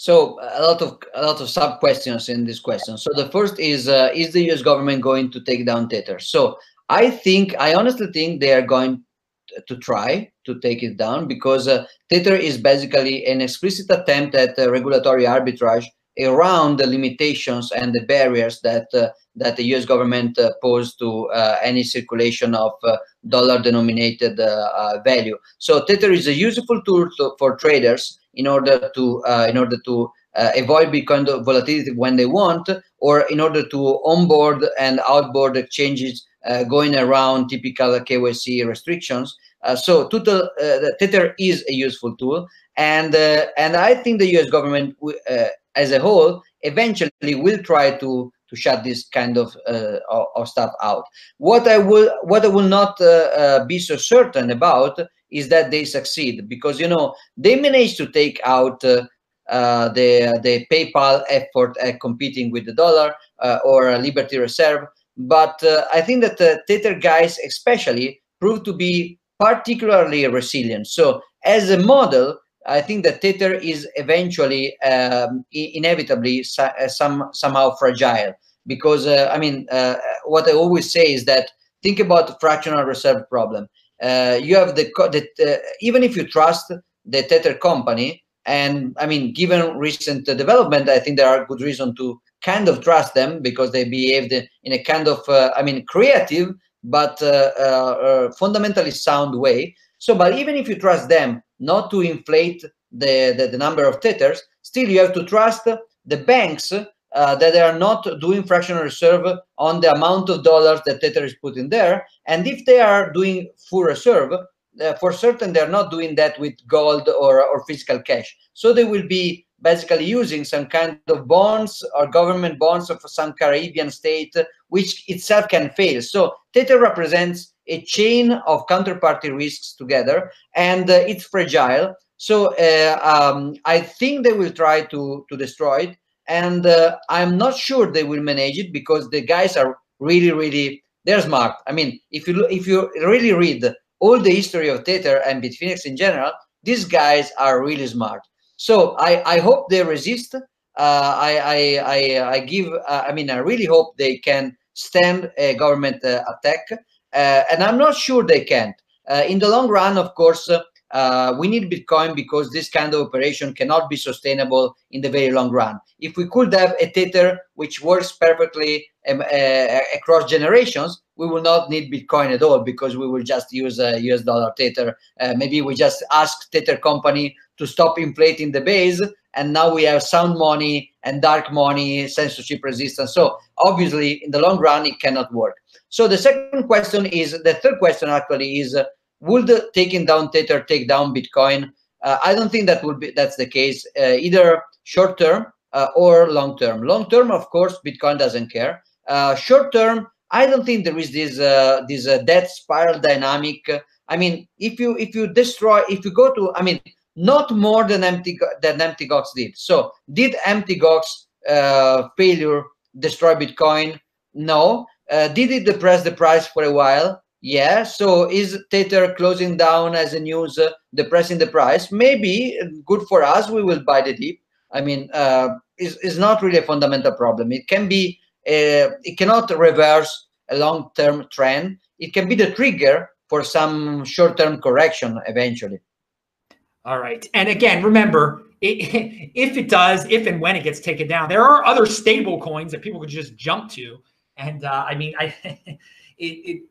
So a lot of a lot of sub questions in this question. So the first is uh, is the U.S. government going to take down Tether? So I think I honestly think they are going to try to take it down because uh, Tether is basically an explicit attempt at uh, regulatory arbitrage around the limitations and the barriers that uh, that the U.S. government uh, posed to uh, any circulation of dollar-denominated value. So Tether is a useful tool to, for traders in order to in order to uh, avoid Bitcoin volatility when they want, or in order to onboard and outboard exchanges uh, going around typical KYC restrictions. Uh, so Tutel, Tether is a useful tool, and and I think the U.S. government as a whole eventually will try to to shut this kind of uh, of stuff out. What I will what I will not uh, uh, be so certain about is that they succeed because you know they managed to take out uh, uh, the the PayPal effort at competing with the dollar uh, or Liberty Reserve, but I think that the Tether guys especially proved to be particularly resilient. So as a model, I think that Tether is eventually um, inevitably uh, some somehow fragile because uh, I mean uh, what I always say is that think about the fractional reserve problem. Uh, you have the, the uh, even if you trust the Tether company, and I mean given recent development, I think there are good reason to kind of trust them because they behaved in a kind of uh, I mean creative but fundamentally sound way. So, but even if you trust them not to inflate the, the, the number of tethers, still you have to trust the banks uh, that they are not doing fractional reserve on the amount of dollars that Tether is put in there. And if they are doing full reserve, uh, for certain they're not doing that with gold or, or physical cash. So they will be basically using some kind of bonds or government bonds of some Caribbean state, which itself can fail. So Tether represents a chain of counterparty risks together, and uh, it's fragile. So uh, um, I think they will try to to destroy it, and uh, I'm not sure they will manage it because the guys are really, really they're smart. I mean, if you if you really read all the history of Tether and Bitfinex in general, these guys are really smart. So I I hope they resist. Uh, I, I, I I give uh, I mean I really hope they can stand a government uh, attack uh, and I'm not sure they can. Uh, in the long run, of course, uh, we need Bitcoin because this kind of operation cannot be sustainable in the very long run. If we could have a Tether which works perfectly um, uh, across generations, we will not need Bitcoin at all because we will just use a US dollar Tether. Uh, maybe we just ask Tether company to stop inflating the base and now we have sound money and dark money, censorship resistance. So obviously, in the long run, it cannot work. So the second question is, the third question actually is, uh, would taking down Tether take down Bitcoin? Uh, I don't think that would be that's the case, uh, either short term uh, or long term. Long term, of course, Bitcoin doesn't care. Uh, short term, I don't think there is this uh, this death spiral dynamic. I mean, if you if you destroy, if you go to, I mean, not more than empty than Mt. Gox did. So did Mt. Gox uh, failure destroy Bitcoin? No. Uh, did it depress the price for a while? Yeah. So is Tether closing down as a news uh, depressing the price? Maybe good for us. We will buy the dip. I mean, uh, is is not really a fundamental problem. It can be. Uh, it cannot reverse a long-term trend. It can be the trigger for some short-term correction eventually. All right. And again, remember, it, [laughs] if it does, if and when it gets taken down, there are other stable coins that people could just jump to. And uh, I mean, I [laughs] it, it,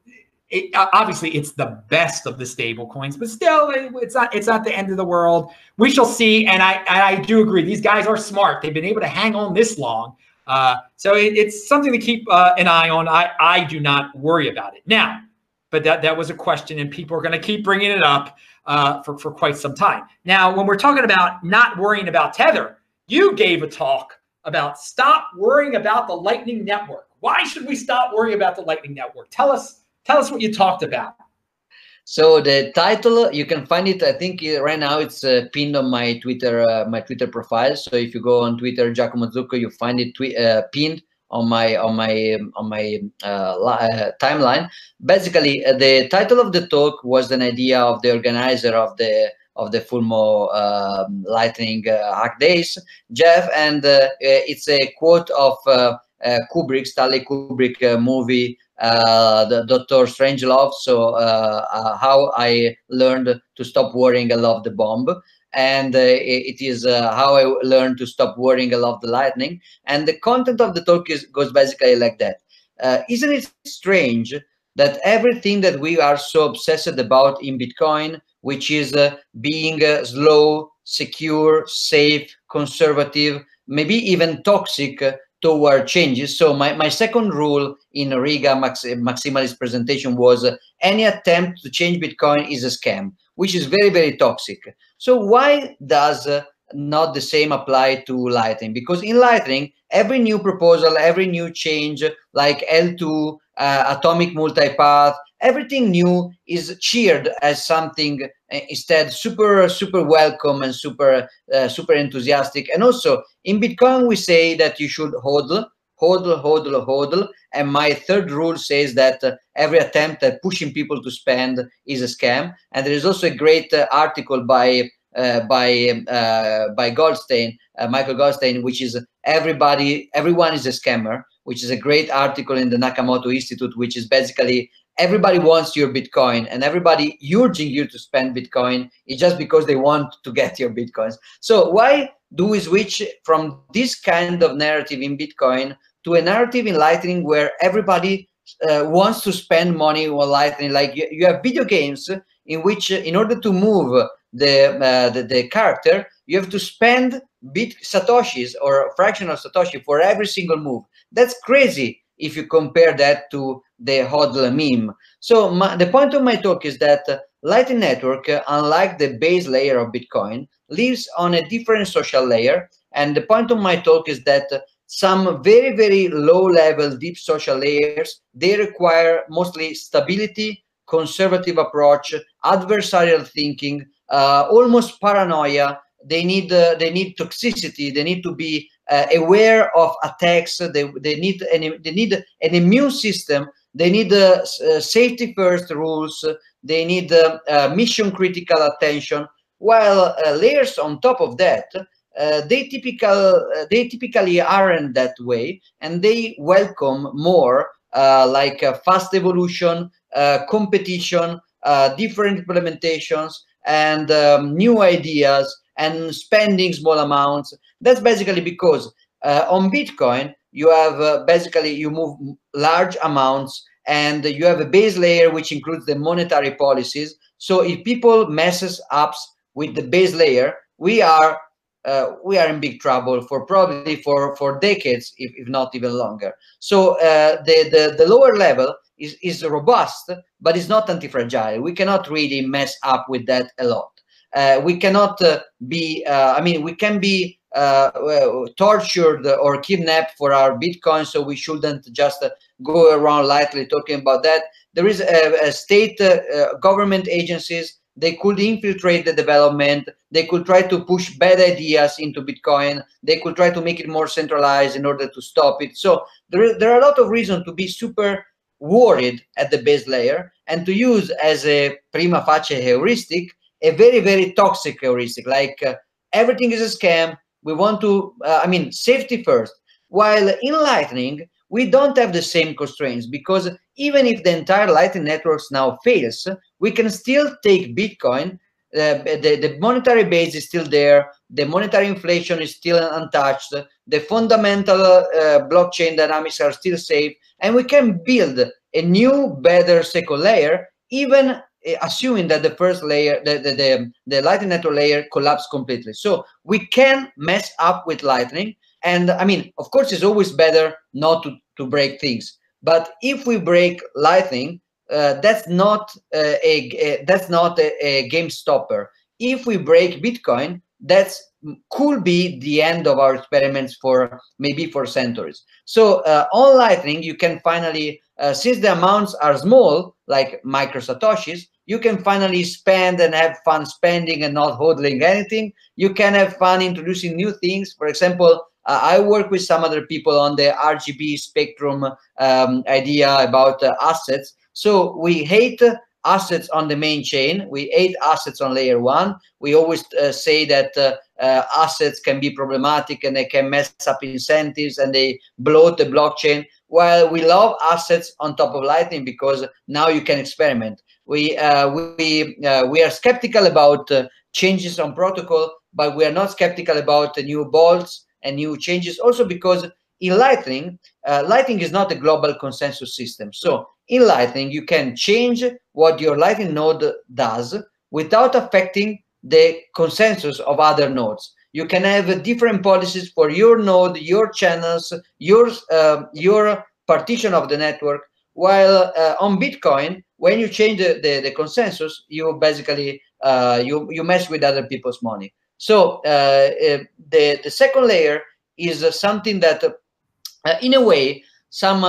it, obviously it's the best of the stable coins, but still, it's not it's not the end of the world. We shall see. And I and I do agree, these guys are smart. They've been able to hang on this long. Uh, so it, it's something to keep uh, an eye on. I I do not worry about it now. But that that was a question, and people are going to keep bringing it up uh, for, for quite some time. Now, when we're talking about not worrying about Tether, you gave a talk about stop worrying about the Lightning Network. Why should we stop worrying about the Lightning Network? Tell us, tell us what you talked about. So the title, you can find it. I think uh, right now it's uh, pinned on my Twitter, uh, my Twitter profile. So if you go on Twitter, Giacomo Zucco, you find it uh, pinned on my on my on my uh, uh, timeline. Basically, the title of the talk was an idea of the organizer of the of the Fulmo um, Lightning Hack Days, Jeff, and it's a quote of Kubrick, Stanley Kubrick movie the Doctor Strangelove. So uh, uh, how I learned to stop worrying I love the bomb. And it is how I learned to stop worrying love the lightning. And the content of the talk is, goes basically like that. isn't it strange that everything that we are so obsessed about in Bitcoin, which is uh, being uh, slow, secure, safe, conservative, maybe even toxic, toward changes. So my, my second rule in Riga Max, Maximalist presentation was uh, any attempt to change Bitcoin is a scam, which is very, very toxic. So why does uh, not the same apply to Lightning? Because in Lightning, every new proposal, every new change like L2, uh, atomic multipath, everything new is cheered as something uh, instead super super welcome and super uh, super enthusiastic. And also in bitcoin we say that you should hodl hodl hodl hodl. And my third rule says that uh, every attempt at pushing people to spend is a scam. And there is also a great uh, article by by by Goldstein, Michael Goldstein, which is everybody, everyone is a scammer, which is a great article in the Nakamoto Institute, which is basically everybody wants your Bitcoin and everybody urging you to spend Bitcoin is just because they want to get your Bitcoins. So why do we switch from this kind of narrative in Bitcoin to a narrative in Lightning where everybody uh, wants to spend money on Lightning? Like you, you have video games in which, in order to move the, uh, the, the character, you have to spend bit satoshis or fractional satoshi for every single move. That's crazy if you compare that to the hodl meme. So my, the point of my talk is that Lightning Network, uh, unlike the base layer of Bitcoin, lives on a different social layer. And the point of my talk is that some very, very low level deep social layers, they require mostly stability, conservative approach, adversarial thinking, uh, almost paranoia. They need uh, they need toxicity. They need to be uh, aware of attacks. They, they need an, they need an immune system. They need uh, uh, safety first rules. They need uh, uh, mission critical attention. While layers on top of that, they typical they typically aren't that way, and they welcome more like fast evolution, competition, different implementations, and um, new ideas and spending small amounts. That's basically because uh, on Bitcoin, you have uh, basically you move large amounts and you have a base layer which includes the monetary policies. So if people messes up with the base layer, we are uh, we are in big trouble for probably for for decades, if, if not even longer. So uh, the, the the lower level is is robust, but it's not anti-fragile. We cannot really mess up with that a lot we cannot uh, be, uh, I mean, we can be uh, tortured or kidnapped for our Bitcoin, so we shouldn't just uh, go around lightly talking about that. There is a, a state uh, government agencies, they could infiltrate the development, they could try to push bad ideas into Bitcoin, they could try to make it more centralized in order to stop it. So there, there are a lot of reasons to be super worried at the base layer and to use as a prima facie heuristic a very, very toxic heuristic, like uh, everything is a scam. We want to, uh, I mean, safety first. While in Lightning, we don't have the same constraints because even if the entire Lightning networks now fails, we can still take Bitcoin. Uh, the, the monetary base is still there. The monetary inflation is still untouched. The fundamental uh, blockchain dynamics are still safe. And we can build a new, better second layer, even assuming that the first layer, the, the, the, the Lightning Network layer collapsed completely. So we can mess up with Lightning. And I mean, of course, it's always better not to, to break things. But if we break Lightning, uh, that's not uh, a, a, that's not a, a, game stopper. If we break Bitcoin, that's could be the end of our experiments for maybe for centuries. So uh, on Lightning, you can finally, uh, since the amounts are small, like micro satoshis, you can finally spend and have fun spending and not hodling anything. You can have fun introducing new things. For example, Uh, I work with some other people on the RGB spectrum um, idea about uh, assets. So we hate assets on the main chain. We hate assets on layer one. We always uh, say that uh, uh, assets can be problematic and they can mess up incentives and they bloat the blockchain. While we love assets on top of Lightning because now you can experiment. We uh, we uh, we are skeptical about uh, changes on protocol, but we are not skeptical about new BOLTs and new changes. Also because in Lightning, Lightning is not a global consensus system. So in Lightning, you can change what your Lightning node does without affecting the consensus of other nodes. You can have different policies for your node, your channels, your uh, your partition of the network. While uh, on Bitcoin, when you change the, the, the consensus, you basically uh, you you mess with other people's money. So uh, uh, the the second layer is something that, uh, in a way, some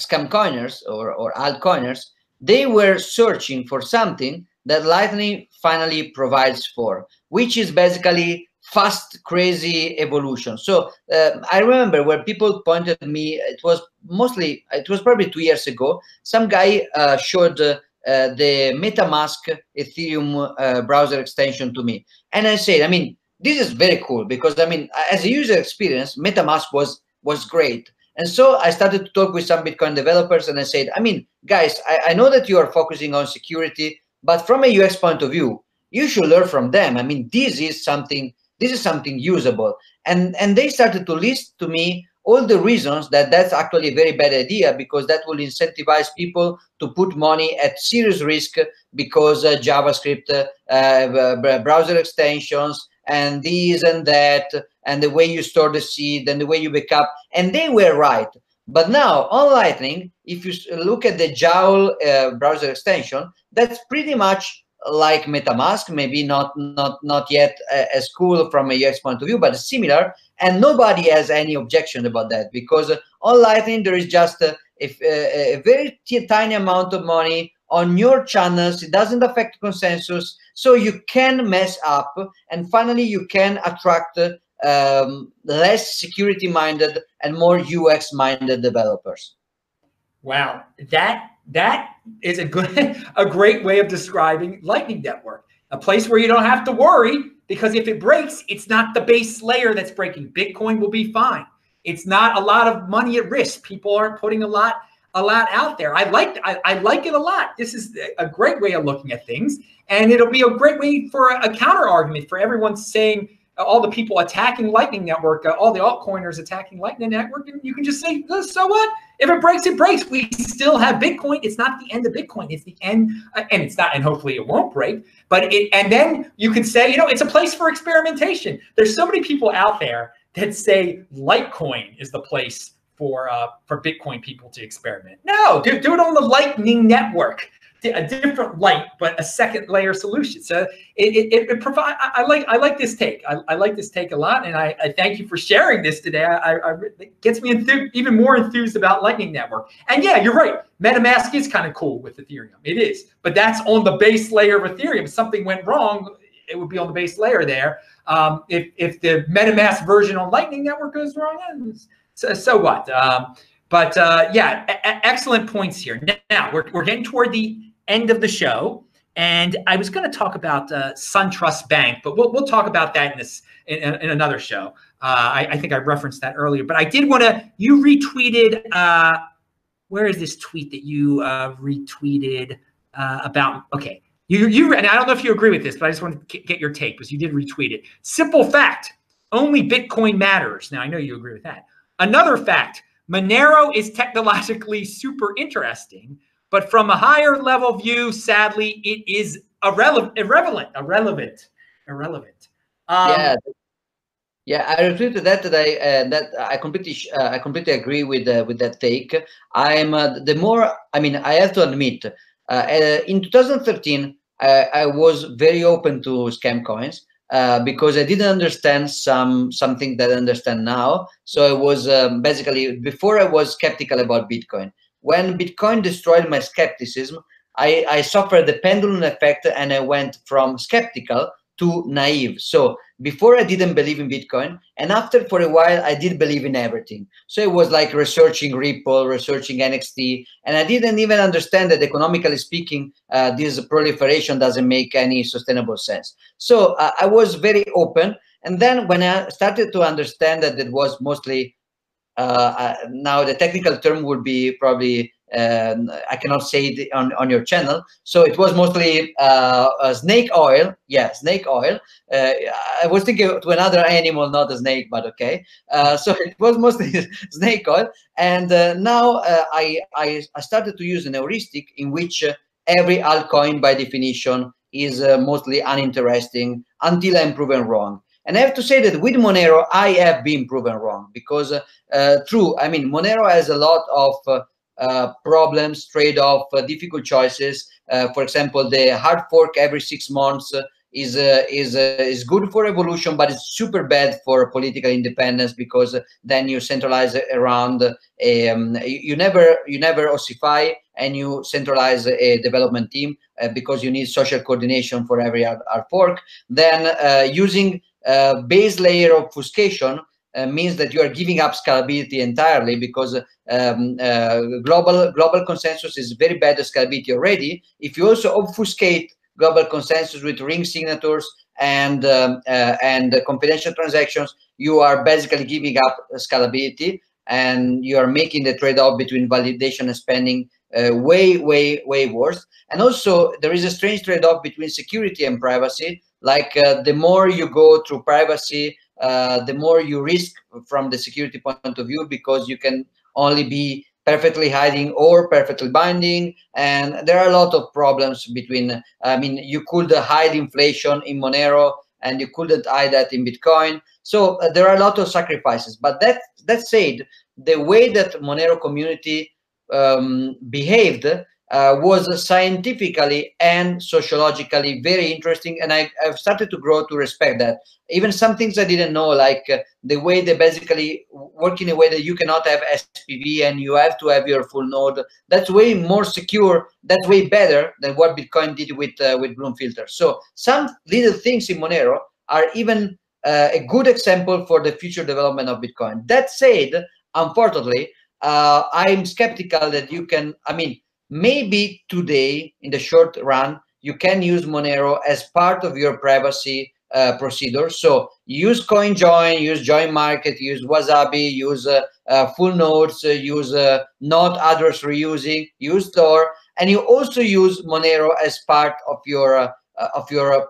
scam coiners or, or altcoiners, they were searching for something that Lightning finally provides for, which is basically fast, crazy evolution. So uh, I remember where people pointed me, it was mostly, it was probably two years ago, some guy uh, showed uh, the MetaMask Ethereum uh, browser extension to me. And I said, I mean, this is very cool because I mean, as a user experience, MetaMask was was great. And so I started to talk with some Bitcoin developers and I said, I mean, guys, I, I know that you are focusing on security, but from a UX point of view, you should learn from them. I mean, this is something, this is something usable. And, and they started to list to me all the reasons that that's actually a very bad idea because that will incentivize people to put money at serious risk because uh, JavaScript, uh, uh, browser extensions, and this and that and the way you store the seed and the way you backup and they were right but now on lightning if you look at the Joule uh, browser extension that's pretty much like MetaMask maybe not not not yet as cool from a ux point of view but similar. And nobody has any objection about that because on lightning there is just a, a, a very tiny amount of money on your channels. It doesn't affect consensus. So you can mess up and finally you can attract um, less security minded and more ux minded developers. Wow. That that is a good [laughs] a great way of describing lightning network a place where you don't have to worry because if it breaks it's not the base layer that's breaking bitcoin will be fine it's not a lot of money at risk people aren't putting a lot a lot out there. I like I, I, like it a lot. This is a great way of looking at things, and it'll be a great way for a, a counter argument for everyone saying all the people attacking Lightning Network, uh, all the altcoiners attacking Lightning Network, you can just say, so what? If it breaks, it breaks. We still have Bitcoin. It's not the end of Bitcoin. It's the end, uh, and it's not, and hopefully it won't break. But it, and then you can say, you know, it's a place for experimentation. There's so many people out there that say Litecoin is the place for uh, for Bitcoin people to experiment. No, do, do it on the Lightning Network, a different light, but a second layer solution. So it, it, it provide. I, like I like this take. I, I, like this take a lot, and I, I thank you for sharing this today. I, I it gets me enthused, even more enthused about Lightning Network. And yeah, you're right. MetaMask is kind of cool with Ethereum. It is, but that's on the base layer of Ethereum. If something went wrong, it would be on the base layer there. Um, if if the MetaMask version on Lightning Network goes wrong, so, so what? Um, but uh, yeah, excellent points here. Now we're, we're getting toward the end of the show, and I was going to talk about uh, SunTrust Bank, but we'll, we'll talk about that in this in, in another show. Uh, I, I, think I referenced that earlier, but I did want to. You retweeted. Uh, where is this tweet that you uh, retweeted uh, about? Okay, you you and I don't know if you agree with this, but I just want to get your take because you did retweet it. Simple fact: only Bitcoin matters. Now I know you agree with that. Another fact Monero is technologically super interesting, but from a higher level view, sadly, it is irrelevant, irrelevant, irrelevant, irrelevant. Um, yeah, yeah, I retweeted that today, and that I completely, uh, I completely agree with uh, with that take. I'm uh, the more, I mean, I have to admit, uh, uh, in 2013, I was very open to scam coins. Uh, because I didn't understand some something that I understand now. So I was um, basically before I was skeptical about Bitcoin. When Bitcoin destroyed my skepticism, I, I suffered the pendulum effect and I went from skeptical to naive. So before I didn't believe in Bitcoin, and after for a while I did believe in everything. So it was like researching Ripple, researching NXT, and I didn't even understand that economically speaking, uh, this proliferation doesn't make any sustainable sense. So uh, I was very open, and then when I started to understand that it was mostly uh, uh now the technical term would be probably um, I cannot say it on, on your channel. So it was mostly uh, snake oil. Yeah, snake oil. Uh, I was thinking to another animal, not a snake, but okay. Uh, so [laughs] it was mostly [laughs] snake oil. And uh, now uh, I, I, I, started to use an heuristic in which every altcoin by definition is mostly uninteresting until I'm proven wrong. And I have to say that with Monero, I have been proven wrong because true, I mean, Monero has a lot of uh, problems, trade-off, uh, difficult choices. Uh, for example, the hard fork every six months is uh, is uh, is good for evolution, but it's super bad for political independence because then you centralize around um, you, never you never ossify and you centralize a development team uh, because you need social coordination for every hard, hard fork. Then using base layer obfuscation uh, means that you are giving up scalability entirely because um, uh, global global consensus is very bad at scalability already. If you also obfuscate global consensus with ring signatures and um, uh, and confidential transactions, you are basically giving up scalability and you are making the trade-off between validation and spending uh, way, way, way worse. And also, there is a strange trade-off between security and privacy. Like uh, the more you go through privacy, uh, the more you risk from the security point of view because you can only be perfectly hiding or perfectly binding. And there are a lot of problems between i mean you could hide inflation in monero and you couldn't hide that in bitcoin. So uh, there are a lot of sacrifices. But that that said the way that monero community um, behaved uh, was scientifically and sociologically very interesting and I, have started to grow to respect that. Even some things i didn't know like uh, the way they basically work in a way that you cannot have spv and you have to have your full node that's way more secure that's way better than what bitcoin did with uh, with bloom filter. So some little things in monero are even uh, a good example for the future development of bitcoin. That said unfortunately uh, i'm skeptical that you can i mean maybe today in the short run you can use monero as part of your privacy uh, procedure. So use coinjoin use JoinMarket use wasabi use uh, uh, full nodes uh, use uh, not address reusing use tor and you also use monero as part of your uh, of your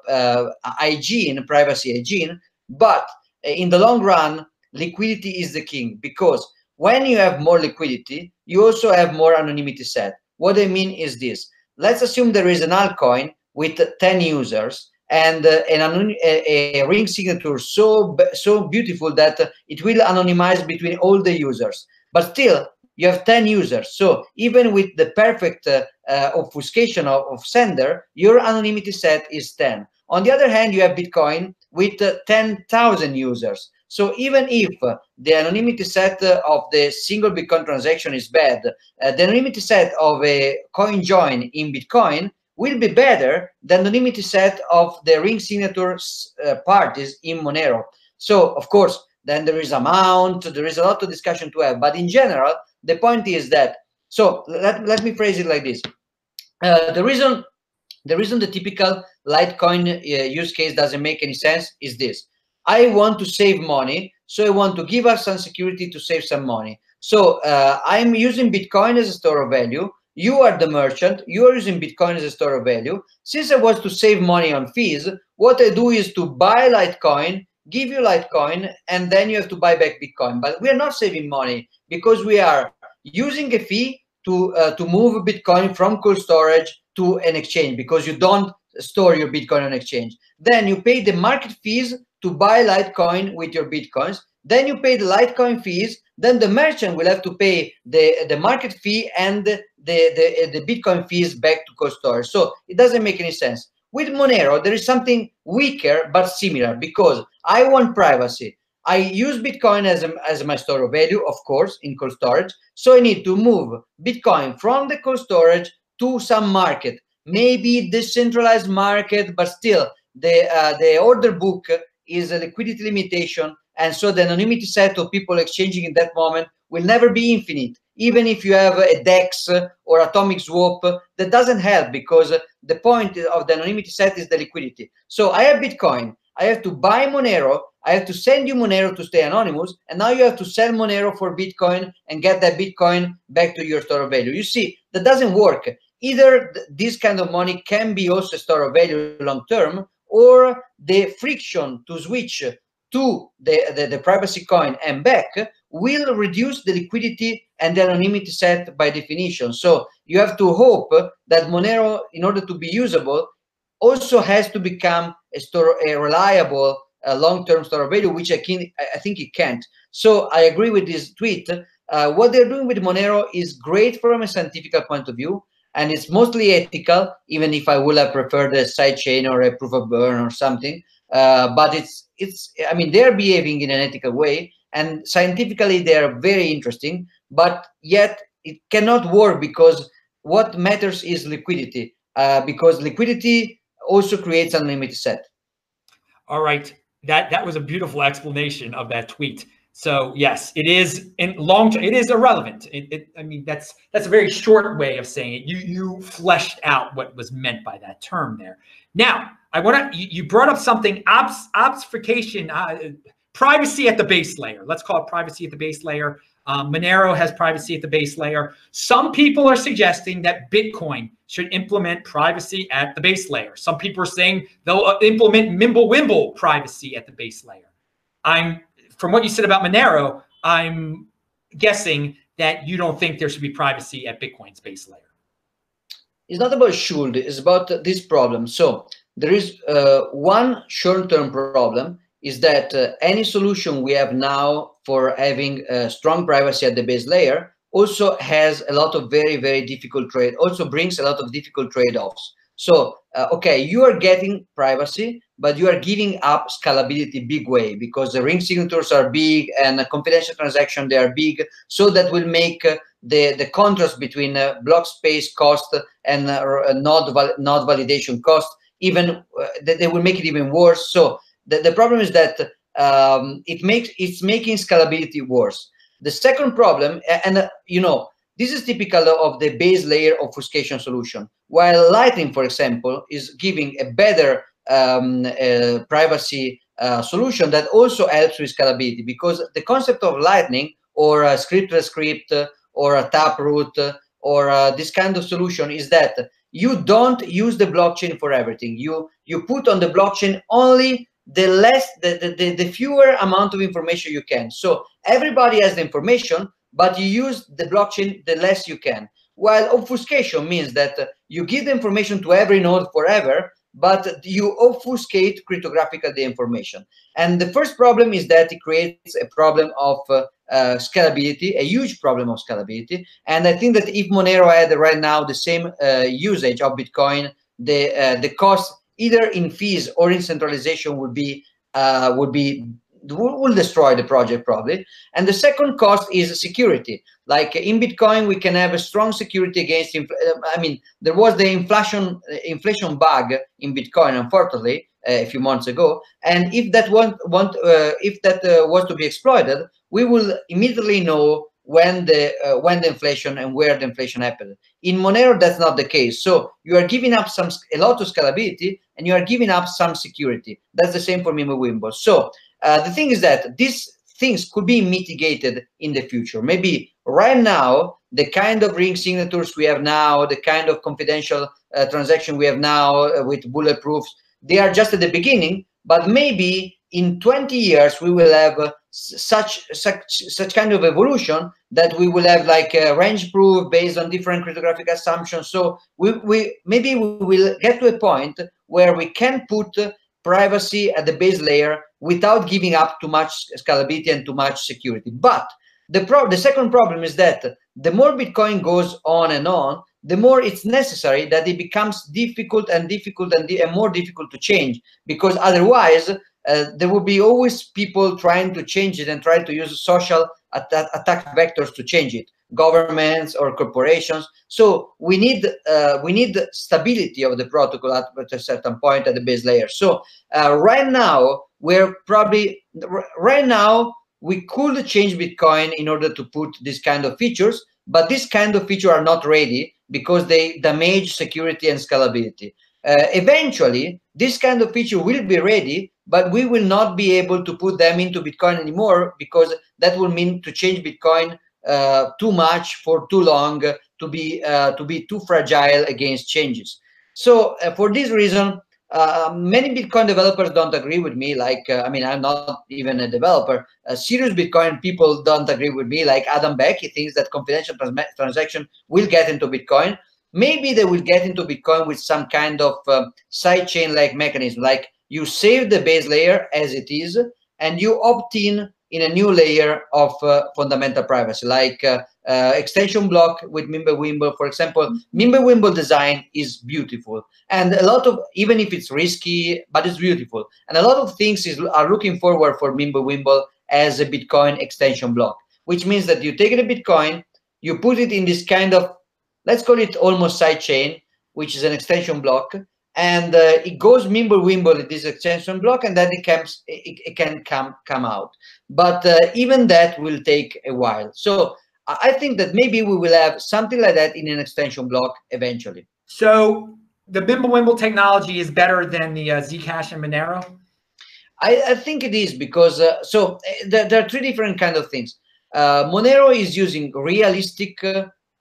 hygiene privacy hygiene but in the long run liquidity is the king because when you have more liquidity you also have more anonymity set what I mean is this. Let's assume there is an altcoin with 10 users and uh, an a, a, ring signature so so beautiful that it will anonymize between all the users. But still, you have 10 users. So even with the perfect uh, uh, obfuscation of, of, sender, your anonymity set is 10. On the other hand, you have Bitcoin with uh, 10,000 users. So even if the anonymity set of the single Bitcoin transaction is bad, uh, the anonymity set of a coin join in Bitcoin will be better than the anonymity set of the ring signature uh, parties in Monero. So of course, then there is amount, there is a lot of discussion to have. But in general, the point is that, so let, let me phrase it like this. Uh, the reason the reason the typical Litecoin uh, use case doesn't make any sense is this. I want to save money, so I want to give us some security to save some money. So uh, I'm using Bitcoin as a store of value. You are the merchant. You are using Bitcoin as a store of value. Since I want to save money on fees, what I do is to buy Litecoin, give you Litecoin, and then you have to buy back Bitcoin. But we are not saving money because we are using a fee to uh, to move Bitcoin from cold storage to an exchange because you don't store your Bitcoin on exchange. Then you pay the market fees to buy Litecoin with your Bitcoins. Then you pay the Litecoin fees. Then the merchant will have to pay the, the market fee and the, the, the Bitcoin fees back to cold storage. So it doesn't make any sense. With Monero, there is something weaker but similar because I want privacy. I use Bitcoin as, a, as my store of value, of course, in cold storage. So I need to move Bitcoin from the cold storage to some market, maybe decentralized market, but still the uh, the order book is a liquidity limitation, and so the anonymity set of people exchanging in that moment will never be infinite. Even if you have a DEX or atomic swap, that doesn't help because the point of the anonymity set is the liquidity. So I have Bitcoin. I have to buy Monero. I have to send you Monero to stay anonymous. And now you have to sell Monero for Bitcoin and get that Bitcoin back to your store of value. You see, that doesn't work. Either this kind of money can be also store of value long term, or the friction to switch to the, the, the, privacy coin and back will reduce the liquidity and the anonymity set by definition. So you have to hope that Monero, in order to be usable, also has to become a store a reliable uh, long-term store of value, which I can I think it can't. So I agree with this tweet. Uh, what they're doing with Monero is great from a scientific point of view, and it's mostly ethical, even if I would have preferred a sidechain or a proof of burn or something. Uh, but it's it's I mean they're behaving in an ethical way, and scientifically they are very interesting. But yet it cannot work because what matters is liquidity, uh, because liquidity also creates unlimited set. All right, that that was a beautiful explanation of that tweet. So yes, it is in long term. It is irrelevant. It, it, I mean, that's that's a very short way of saying it. You you fleshed out what was meant by that term there. Now, I want to. You, you, brought up something obs, obfuscation, uh, privacy at the base layer. Let's call it privacy at the base layer. Um, Monero has privacy at the base layer. Some people are suggesting that Bitcoin should implement privacy at the base layer. Some people are saying they'll uh, implement Mimblewimble privacy at the base layer. I'm from what you said about Monero, I'm guessing that you don't think there should be privacy at Bitcoin's base layer. It's not about should, it's about this problem. So there is uh, one short-term problem is that uh, any solution we have now for having uh, strong privacy at the base layer also has a lot of very, very difficult trade, also brings a lot of difficult trade-offs. So, uh, okay, you are getting privacy, but you are giving up scalability big way because the ring signatures are big and a confidential transaction, they are big. So that will make uh, the, the contrast between uh, block space cost and uh, node, val node validation cost, even uh, they will make it even worse. So the, the problem is that um, it makes it's making scalability worse. The second problem, and uh, you know, this is typical of the base layer obfuscation solution. While Lightning, for example, is giving a better um, uh, privacy uh, solution that also helps with scalability because the concept of Lightning or a scriptless script or a taproot or uh, this kind of solution is that you don't use the blockchain for everything. You you put on the blockchain only the less the, the, the fewer amount of information you can. So everybody has the information, but you use the blockchain the less you can. While obfuscation means that you give the information to every node forever, but you obfuscate cryptographically the information. And the first problem is that it creates a problem of uh, uh, scalability, a huge problem of scalability. And I think that if Monero had right now the same uh, usage of Bitcoin, the uh, the cost either in fees or in centralization would be uh, would be will destroy the project probably. And the second cost is security. Like in Bitcoin, we can have a strong security against. I mean, there was the inflation inflation bug in Bitcoin, unfortunately, uh, a few months ago. And if that want want uh, if that uh, was to be exploited, we will immediately know when the uh, when the inflation and where the inflation happened. In Monero, that's not the case. So you are giving up some a lot of scalability and you are giving up some security. That's the same for Mimblewimble. So uh, the thing is that these things could be mitigated in the future. Maybe right now, the kind of ring signatures we have now, the kind of confidential uh, transaction we have now uh, with bulletproofs, they are just at the beginning, but maybe in 20 years we will have uh, such such such kind of evolution that we will have like a range proof based on different cryptographic assumptions so we, we maybe we will get to a point where we can put privacy at the base layer without giving up too much scalability and too much security. But the pro the second problem is that the more Bitcoin goes on and on, the more it's necessary that it becomes difficult and difficult and, and more difficult to change because otherwise uh, there will be always people trying to change it and try to use social at attack vectors to change it. governments or corporations. So we need uh, we need stability of the protocol at, at, a certain point at the base layer. So uh, right now we're probably right now we could change Bitcoin in order to put this kind of features, but this kind of feature are not ready because they damage security and scalability. Uh, eventually, this kind of feature will be ready, but we will not be able to put them into Bitcoin anymore because that will mean to change Bitcoin uh, too much for too long to be uh, to be too fragile against changes. So uh, for this reason, uh, many Bitcoin developers don't agree with me. Like, uh, I mean, I'm not even a developer. Uh, serious Bitcoin people don't agree with me. Like Adam Back, he thinks that confidential trans transaction will get into Bitcoin. Maybe they will get into Bitcoin with some kind of uh, sidechain like mechanism. Like you save the base layer as it is, and you opt in in a new layer of uh, fundamental privacy, like uh, uh, extension block with Mimblewimble, for example. Mimblewimble design is beautiful, and a lot of even if it's risky, but it's beautiful, and a lot of things is, are looking forward for Mimblewimble as a Bitcoin extension block, which means that you take the Bitcoin, you put it in this kind of, let's call it almost side chain, which is an extension block, and uh, it goes Mimblewimble in this extension block, and then it comes, it, it can come come out. But uh, even that will take a while. So I think that maybe we will have something like that in an extension block eventually. So the Mimblewimble technology is better than the uh, Zcash and Monero. I, I, think it is because uh, so uh, there, there, are three different kind of things. Uh, Monero is using realistic,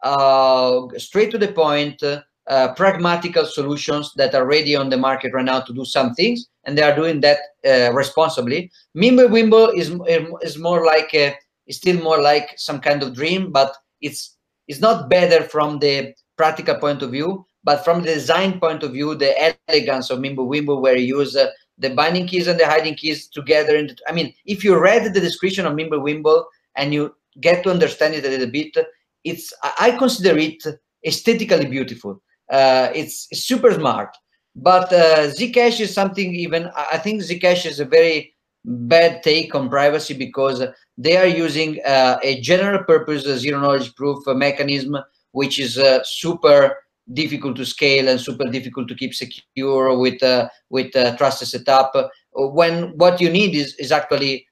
uh, straight to the point uh, pragmatical solutions that are ready on the market right now to do some things, and they are doing that uh, responsibly. Mimblewimble is is more like a, is still more like some kind of dream, but it's it's not better from the practical point of view, but from the design point of view, the elegance of Mimblewimble, where you use uh, the binding keys and the hiding keys together. And I mean, if you read the description of Mimblewimble and you get to understand it a little bit, it's I consider it aesthetically beautiful uh, it's, super smart. But uh, Zcash is something even, I think Zcash is a very bad take on privacy because they are using uh, a general purpose zero knowledge proof mechanism, which is uh, super difficult to scale and super difficult to keep secure with uh, with uh, trusted setup. When what you need is is actually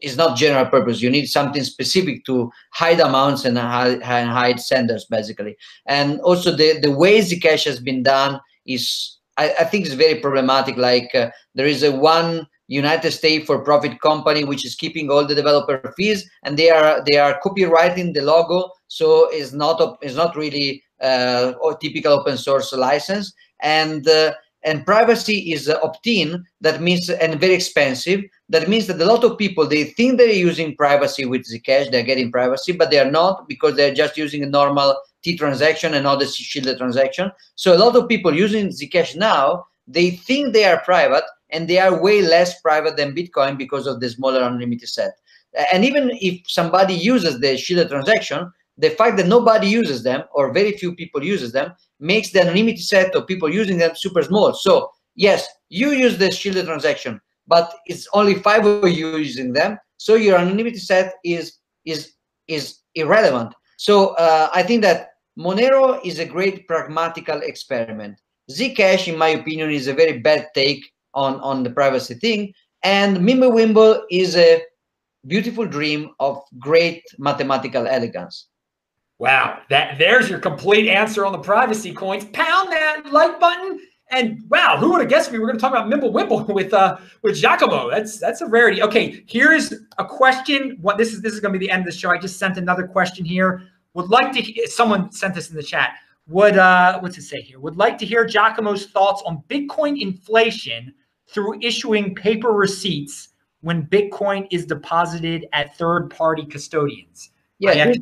is not general purpose. You need something specific to hide amounts and hide, hide senders, basically. And also the, the way Zcash has been done is, I, I think is very problematic. Like uh, there is a one United States for profit company which is keeping all the developer fees and they are they are copywriting the logo so it's not it's not really uh, a typical open source license and uh, and privacy is opt-in that means and very expensive. That means that a lot of people they think they're using privacy with zcash they're getting privacy but they are not because they're just using a normal t transaction and not a shielded transaction. So a lot of people using zcash now they think they are private and they are way less private than bitcoin because of the smaller unlimited set. And even if somebody uses the shielded transaction the fact that nobody uses them or very few people uses them makes the anonymity set of people using them super small. So yes, you use the shielded transaction, but it's only five of you using them. So your anonymity set is is is irrelevant. So uh, I think that Monero is a great pragmatical experiment. Zcash, in my opinion, is a very bad take on, on the privacy thing. And Mimblewimble is a beautiful dream of great mathematical elegance. Wow, that there's your complete answer on the privacy coins. Pound that like button. And wow, who would have guessed we were going to talk about Mimblewimble [laughs] with uh with Giacomo? That's that's a rarity. Okay, here's a question. What this is this is going to be the end of the show. I just sent another question here. Would like to someone sent this in the chat. Would uh what's it say here? Would like to hear Giacomo's thoughts on Bitcoin inflation through issuing paper receipts when Bitcoin is deposited at third party custodians. Yeah,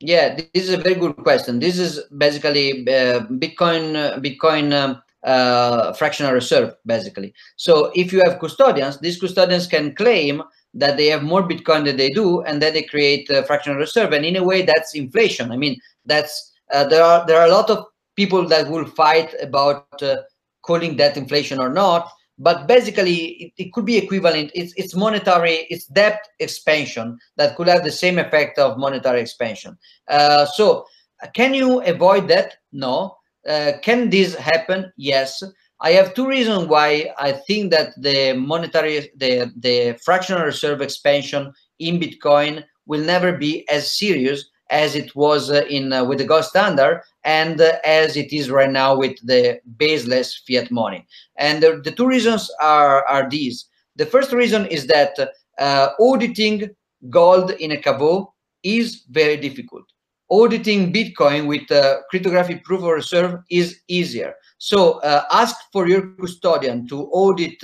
yeah, this is a very good question. This is basically uh, Bitcoin, Bitcoin um, uh, fractional reserve, basically. So if you have custodians, these custodians can claim that they have more Bitcoin than they do, and then they create a fractional reserve. And in a way, that's inflation. I mean, that's uh, there are there are a lot of people that will fight about uh, calling that inflation or not. But basically it, it, could be equivalent. It's, it's monetary, it's debt expansion that could have the same effect of monetary expansion. Uh, so can you avoid that? No. Uh, can this happen? Yes. I have two reasons why I think that the monetary, the, the fractional reserve expansion in Bitcoin will never be as serious as it was uh, in uh, with the gold standard and uh, as it is right now with the baseless fiat money. And the, the two reasons are, are these. The first reason is that uh, auditing gold in a caveau is very difficult. Auditing Bitcoin with uh, cryptographic proof of reserve is easier. So uh, ask for your custodian to audit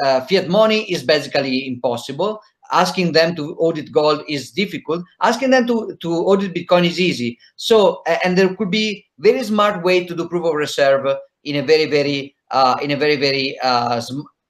fiat money is basically impossible asking them to audit gold is difficult. Asking them to to audit bitcoin is easy. So and there could be very smart way to do proof of reserve in a very very uh, in a very very uh,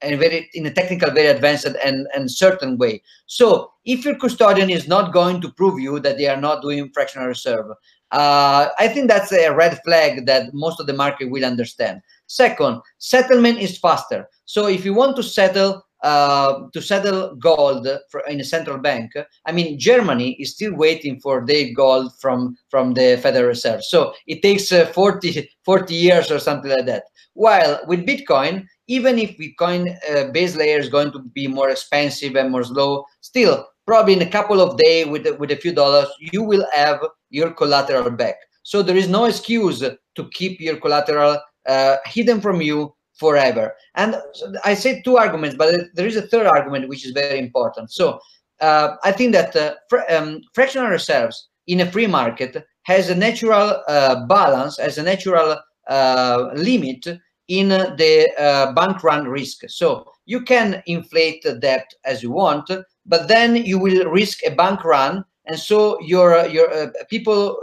in a very in a technical very advanced and and certain way. So if your custodian is not going to prove you that they are not doing fractional reserve uh, i think that's a red flag that most of the market will understand. Second settlement is faster. So if you want to settle uh, to settle gold for, in a central bank. I mean, Germany is still waiting for their gold from, from the Federal Reserve. So it takes uh, 40, 40 years or something like that. While with Bitcoin, even if Bitcoin uh, base layer is going to be more expensive and more slow, still probably in a couple of days with, with a few dollars, you will have your collateral back. So there is no excuse to keep your collateral uh, hidden from you forever. And I say two arguments, but there is a third argument which is very important. So uh, I think that uh, fr um, fractional reserves in a free market has a natural uh, balance, as a natural uh, limit in the uh, bank run risk. So you can inflate the debt as you want, but then you will risk a bank run, and so your your uh, people,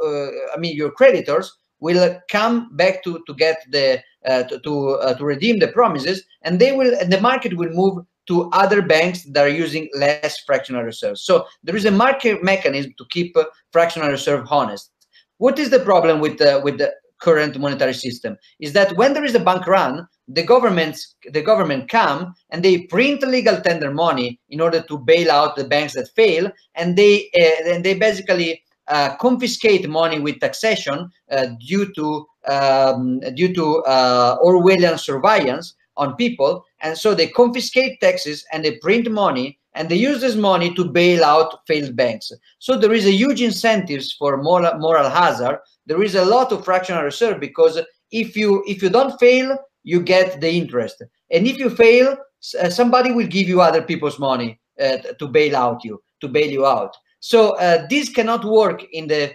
I mean your creditors, will come back to to get the to to, uh, to redeem the promises, and they will and the market will move to other banks that are using less fractional reserves. So there is a market mechanism to keep uh, fractional reserve honest. What is the problem with the with the current monetary system? Is that when there is a bank run, the governments the government come and they print legal tender money in order to bail out the banks that fail, and they uh, and they basically uh, confiscate money with taxation uh, due to um, due to uh, Orwellian surveillance on people, and so they confiscate taxes and they print money and they use this money to bail out failed banks. So there is a huge incentives for moral, moral hazard. There is a lot of fractional reserve because if you if you don't fail, you get the interest, and if you fail, uh, somebody will give you other people's money uh, to bail out you to bail you out. So uh, this cannot work in the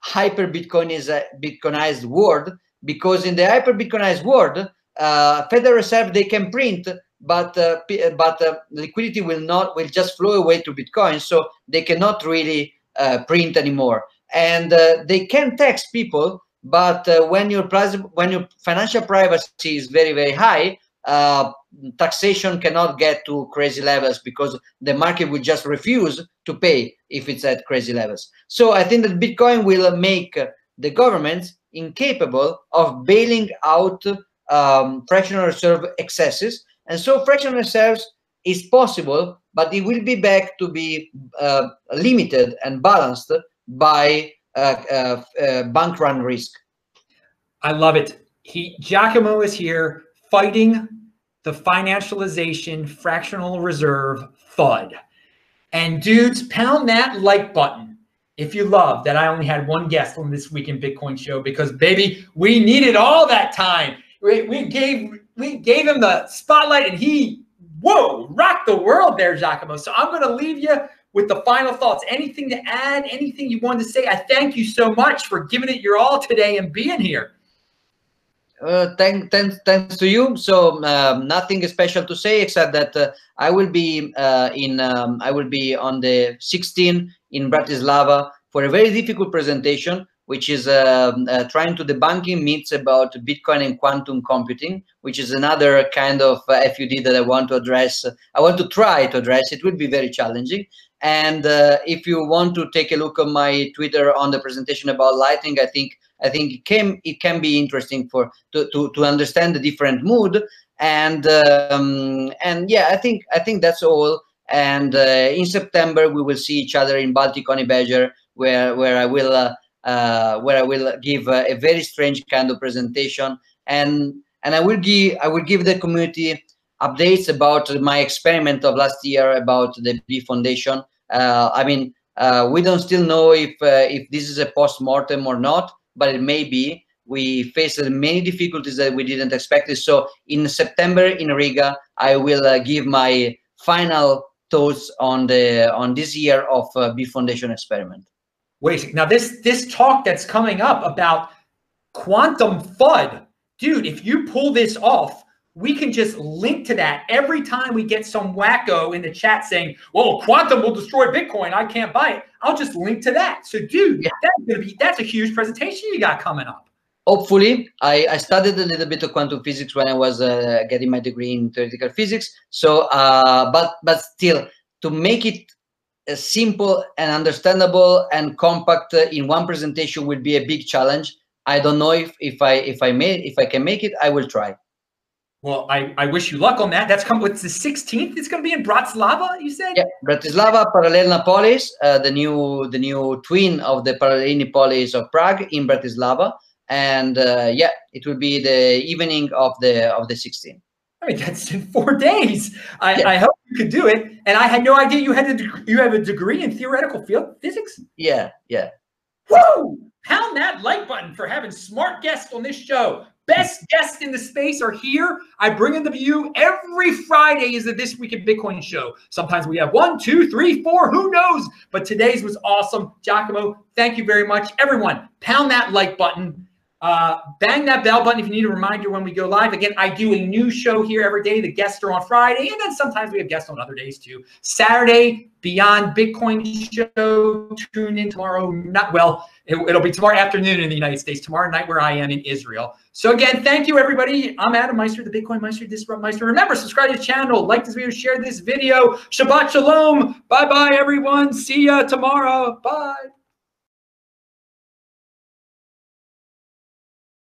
hyper Bitcoin is a Bitcoinized world because in the hyper Bitcoinized world, uh, Federal Reserve they can print, but uh, but uh, liquidity will not will just flow away to Bitcoin, so they cannot really uh, print anymore, and uh, they can tax people. But when your when your financial privacy is very very high, uh, taxation cannot get to crazy levels because the market will just refuse to pay if it's at crazy levels. So I think that Bitcoin will make the government incapable of bailing out um, fractional reserve excesses. And so fractional reserves is possible, but it will be back to be uh, limited and balanced by uh, uh, uh bank run risk. I love it. He Giacomo is here fighting the financialization fractional reserve FUD. And dudes, pound that like button if you love that I only had one guest on this week in Bitcoin show because baby, we needed all that time. We, we gave we gave him the spotlight and he whoa rocked the world there, Giacomo. So I'm to leave you with the final thoughts. Anything to add? Anything you wanted to say? I thank you so much for giving it your all today and being here. Uh, thank, thanks, thanks to you. So um, nothing special to say except that uh, I will be uh, in. Um, I will be on the 16 in Bratislava for a very difficult presentation, which is um, uh, trying to debunking myths about Bitcoin and quantum computing, which is another kind of uh, FUD that I want to address. I want to try to address. It will be very challenging. And uh, if you want to take a look on my Twitter on the presentation about Lightning, I think I think it can it can be interesting for to to, to understand the different mood and um, and yeah, I think I think that's all. And uh, in September we will see each other in Baltic Honeybadger, where where I will uh, uh, where I will give a very strange kind of presentation, and and I will give I will give the community updates about my experiment of last year about the B Foundation. Uh, I mean, uh, we don't still know if uh, if this is a post mortem or not, but it may be. We faced many difficulties that we didn't expect. So in September in Riga, I will uh, give my final thoughts on the on this year of uh, B Foundation experiment. Wait, now this this talk that's coming up about quantum FUD, dude. If you pull this off, we can just link to that every time we get some wacko in the chat saying, "Well, quantum will destroy Bitcoin. I can't buy it." I'll just link to that. So, dude, yeah. that's gonna be that's a huge presentation you got coming up. Hopefully, I, I studied a little bit of quantum physics when I was uh, getting my degree in theoretical physics. So, uh, but but still, to make it uh, simple and understandable and compact uh, in one presentation will be a big challenge. I don't know if if I if I made if I can make it. I will try. Well, I, I wish you luck on that. That's come. What's the 16th? It's going to be in Bratislava. You said. Yeah, Bratislava, Paralelná Polis, uh, the new the new twin of the Paralelní Polis of Prague in Bratislava, and uh, yeah, it will be the evening of the of the 16th. I mean, that's in four days. I, yeah. I hope you could do it. And I had no idea you had a you have a degree in theoretical field physics. Yeah, yeah. Whoa! Pound that like button for having smart guests on this show. Best guests in the space are here. I bring in the view every Friday is the This Week in Bitcoin show. Sometimes we have one, two, three, four, who knows? But today's was awesome. Giacomo, thank you very much. Everyone, pound that like button. Uh, bang that bell button if you need a reminder when we go live. Again, I do a new show here every day. The guests are on Friday, and then sometimes we have guests on other days too. Saturday, Beyond Bitcoin show. Tune in tomorrow. Not well, it, will be tomorrow afternoon in the United States. Tomorrow night where I am in Israel. So again, thank you everybody. I'm Adam Meister, the Bitcoin Meister, Disrupt Meister. Remember, subscribe to the channel, like this video, share this video. Shabbat shalom. Bye bye everyone. See ya tomorrow. Bye.